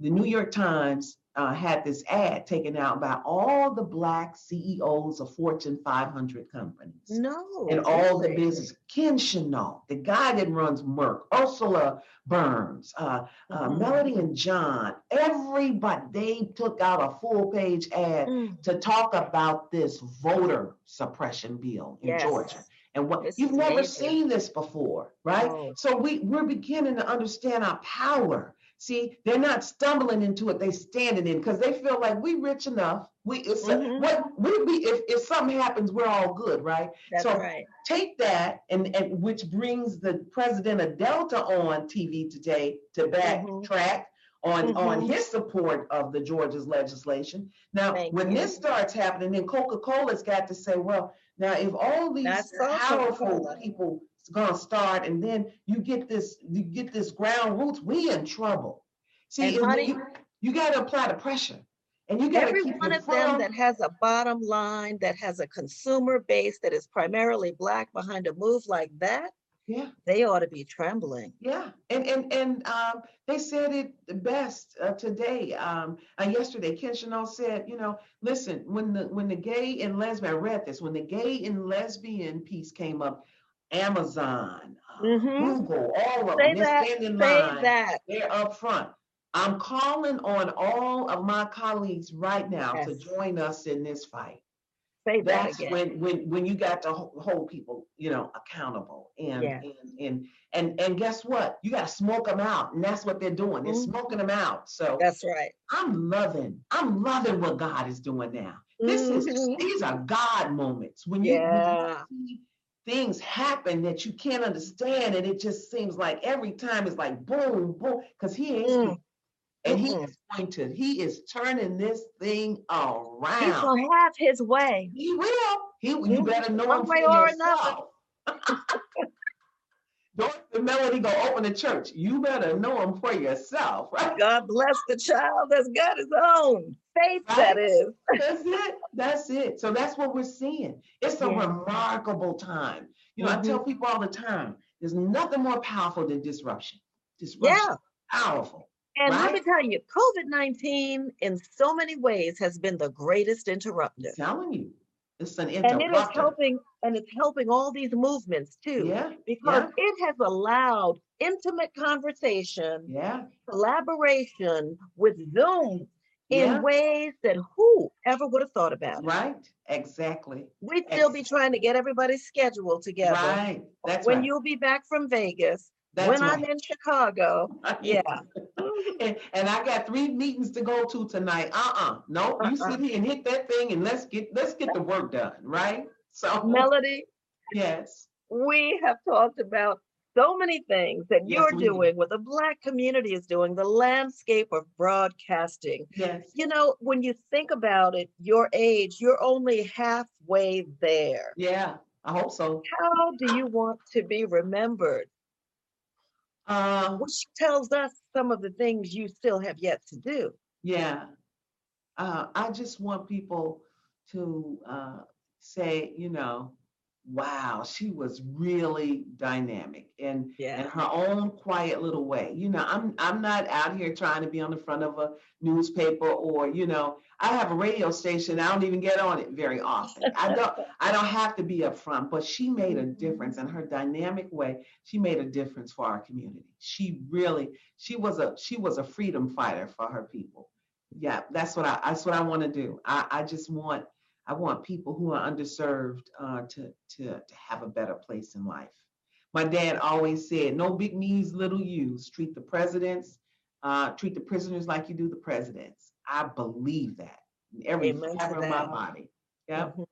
the New York Times uh, had this ad taken out by all the black CEOs of Fortune 500 companies No. and all the business. Ken Chenault, the guy that runs Merck, Ursula Burns, uh, uh, Mhm. Mellody and John, everybody, they took out a full page ad Mm, to talk about this voter suppression bill in Yes. Georgia. and what This you've never amazing. seen this before, right? Oh. So we we're beginning to understand our power. See, they're not stumbling into it; they're standing in because they feel like we rich enough. We it's Mhm. what we, we if, if something happens, we're all good, right? That's so right. take that and, and which brings the president of Delta on TV today to Mhm. backtrack on on Mhm. his support of the Georgia's legislation. Now, Thank when you. this starts happening, then Coca-Cola's got to say, well, now if all these That's powerful people gonna start, and then you get this you get this ground roots, we in trouble. See, And honey- you, you got to apply the pressure, and you got to Every keep one of them that has a bottom line, that has a consumer base that is primarily black behind a move like that, yeah. they ought to be trembling. Yeah, and and and um, they said it the best uh, today. Um, uh, yesterday, Ken Chenault said, you know, listen, when the when the gay and lesbian, I read this, when the gay and lesbian piece came up, Amazon, uh, Mhm. Google, all of Say them, they're standing in Say line. that. They're up front. I'm calling on all of my colleagues right now to join us in this fight Say that that's again. when when when you got to hold people you know accountable and Yes. and and and and guess what you got to smoke them out and that's what they're doing they're Mhm. smoking them out so That's right. i'm loving i'm loving what god is doing now this is Mhm. these are god moments when you, when you Yeah. see things happen that you can't understand and it just seems like every time it's like boom boom because he ain't Mm. and he Mm-mm. is going to he is turning this thing He's around gonna have his way. he will. He, you Mhm. better know One him way for or yourself. Don't the melody go open the church. You better know him for yourself, right? God bless the child that's got his own faith, that Right. is. That's it. That's it. So that's what we're seeing. It's a Yeah. remarkable time. You know, I tell mm-hmm. people all the time, there's nothing more powerful than disruption. Disruption. Yeah. Powerful. And let me Right. tell you, COVID 19 in so many ways has been the greatest interrupter. I'm telling you. It's an And it is helping, and it's helping all these movements too, Yeah. because Yeah. it has allowed intimate conversation, Yeah. collaboration with Zoom in Yeah. ways that who ever would have thought about. Right. Exactly. We'd still be trying to get everybody's schedule together. Right. That's when right. you'll be back from Vegas, That's when right. I'm in Chicago. Yeah. and, and I got three meetings to go to tonight. Uh-uh. No, you Uh-uh. sit here and hit that thing and let's get let's get the work done, right? So Melody, yes. we have talked about so many things that Yes, you're doing, what the Black community is doing, the landscape of broadcasting. Yes. You know, when you think about it, your age, you're only halfway there. Yeah, I hope so. How do you want to be remembered? Uh Which tells us some of the things you still have yet to do. yeah. Uh I just want people to uh say, you know, wow, she was really dynamic and in her own quiet little way. You know, I'm I'm not out here trying to be on the front of a newspaper or, you know, I have a radio station. I don't even get on it very often. I don't I don't have to be up front, but she made a mm-hmm. difference in her dynamic way. She made a difference for our community. She really she was a she was a freedom fighter for her people. Yeah, that's what I that's what I want to do. I, I just want I want people who are underserved uh, to, to, to have a better place in life. My dad always said, no big me's, little U's. Treat the presidents, uh, treat the prisoners like you do the presidents. I believe that. in Every fiber of my body. Yeah. Mhm.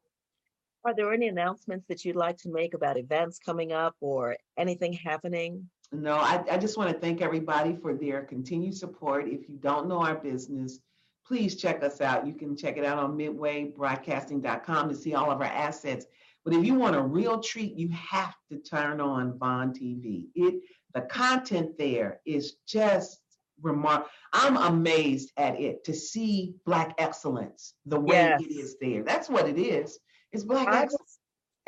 Are there any announcements that you'd like to make about events coming up or anything happening? No, I, I just want to thank everybody for their continued support. If you don't know our business, please check us out. You can check it out on midwaybroadcasting.com to see all of our assets. But if you want a real treat, you have to turn on VON TV. It the content there is just remarkable. I'm amazed at it to see black excellence the way Yes. it is there. That's what it is. It's black I excellence.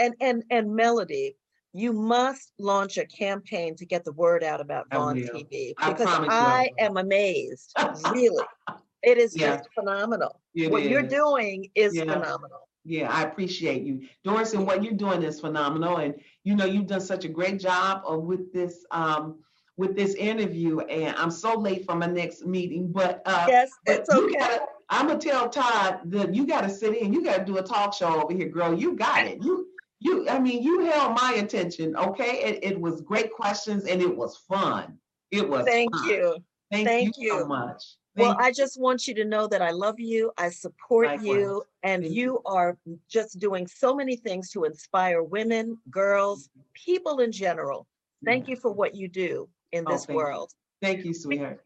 and and and Melody, you must launch a campaign to get the word out about VON. TV because I I am amazed. Really, it is Yeah. just phenomenal. It what you're doing is Yeah. phenomenal. Yeah, I appreciate you. Doris, and what you're doing is phenomenal. And you know, you've done such a great job of with this um with this interview. And I'm so late for my next meeting, but uh Yes, it's okay. gotta, I'm gonna tell Todd that you gotta sit in, you gotta do a talk show over here, girl. You got it. You You, I mean, you held my attention. Okay, it, it was great questions and it was fun. It was. Thank fun. you. Thank, Thank you so much. Well, I just want you to know that I love you. I support you, and Thank you are just doing so many things to inspire women, girls, people in general. Thank you for what you do in Oh, this thank you. world. Thank you, sweetheart.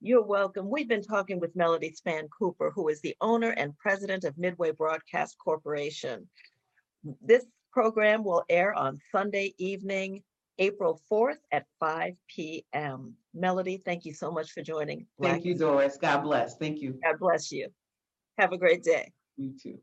You're welcome. We've been talking with Melody Spann Cooper, who is the owner and president of Midway Broadcast Corporation. This program will air on Sunday evening, April 4th at 5 p.m. Melody, thank you so much for joining. Black Thank you, Doris. God bless. Thank you. God bless you. Have a great day. You too.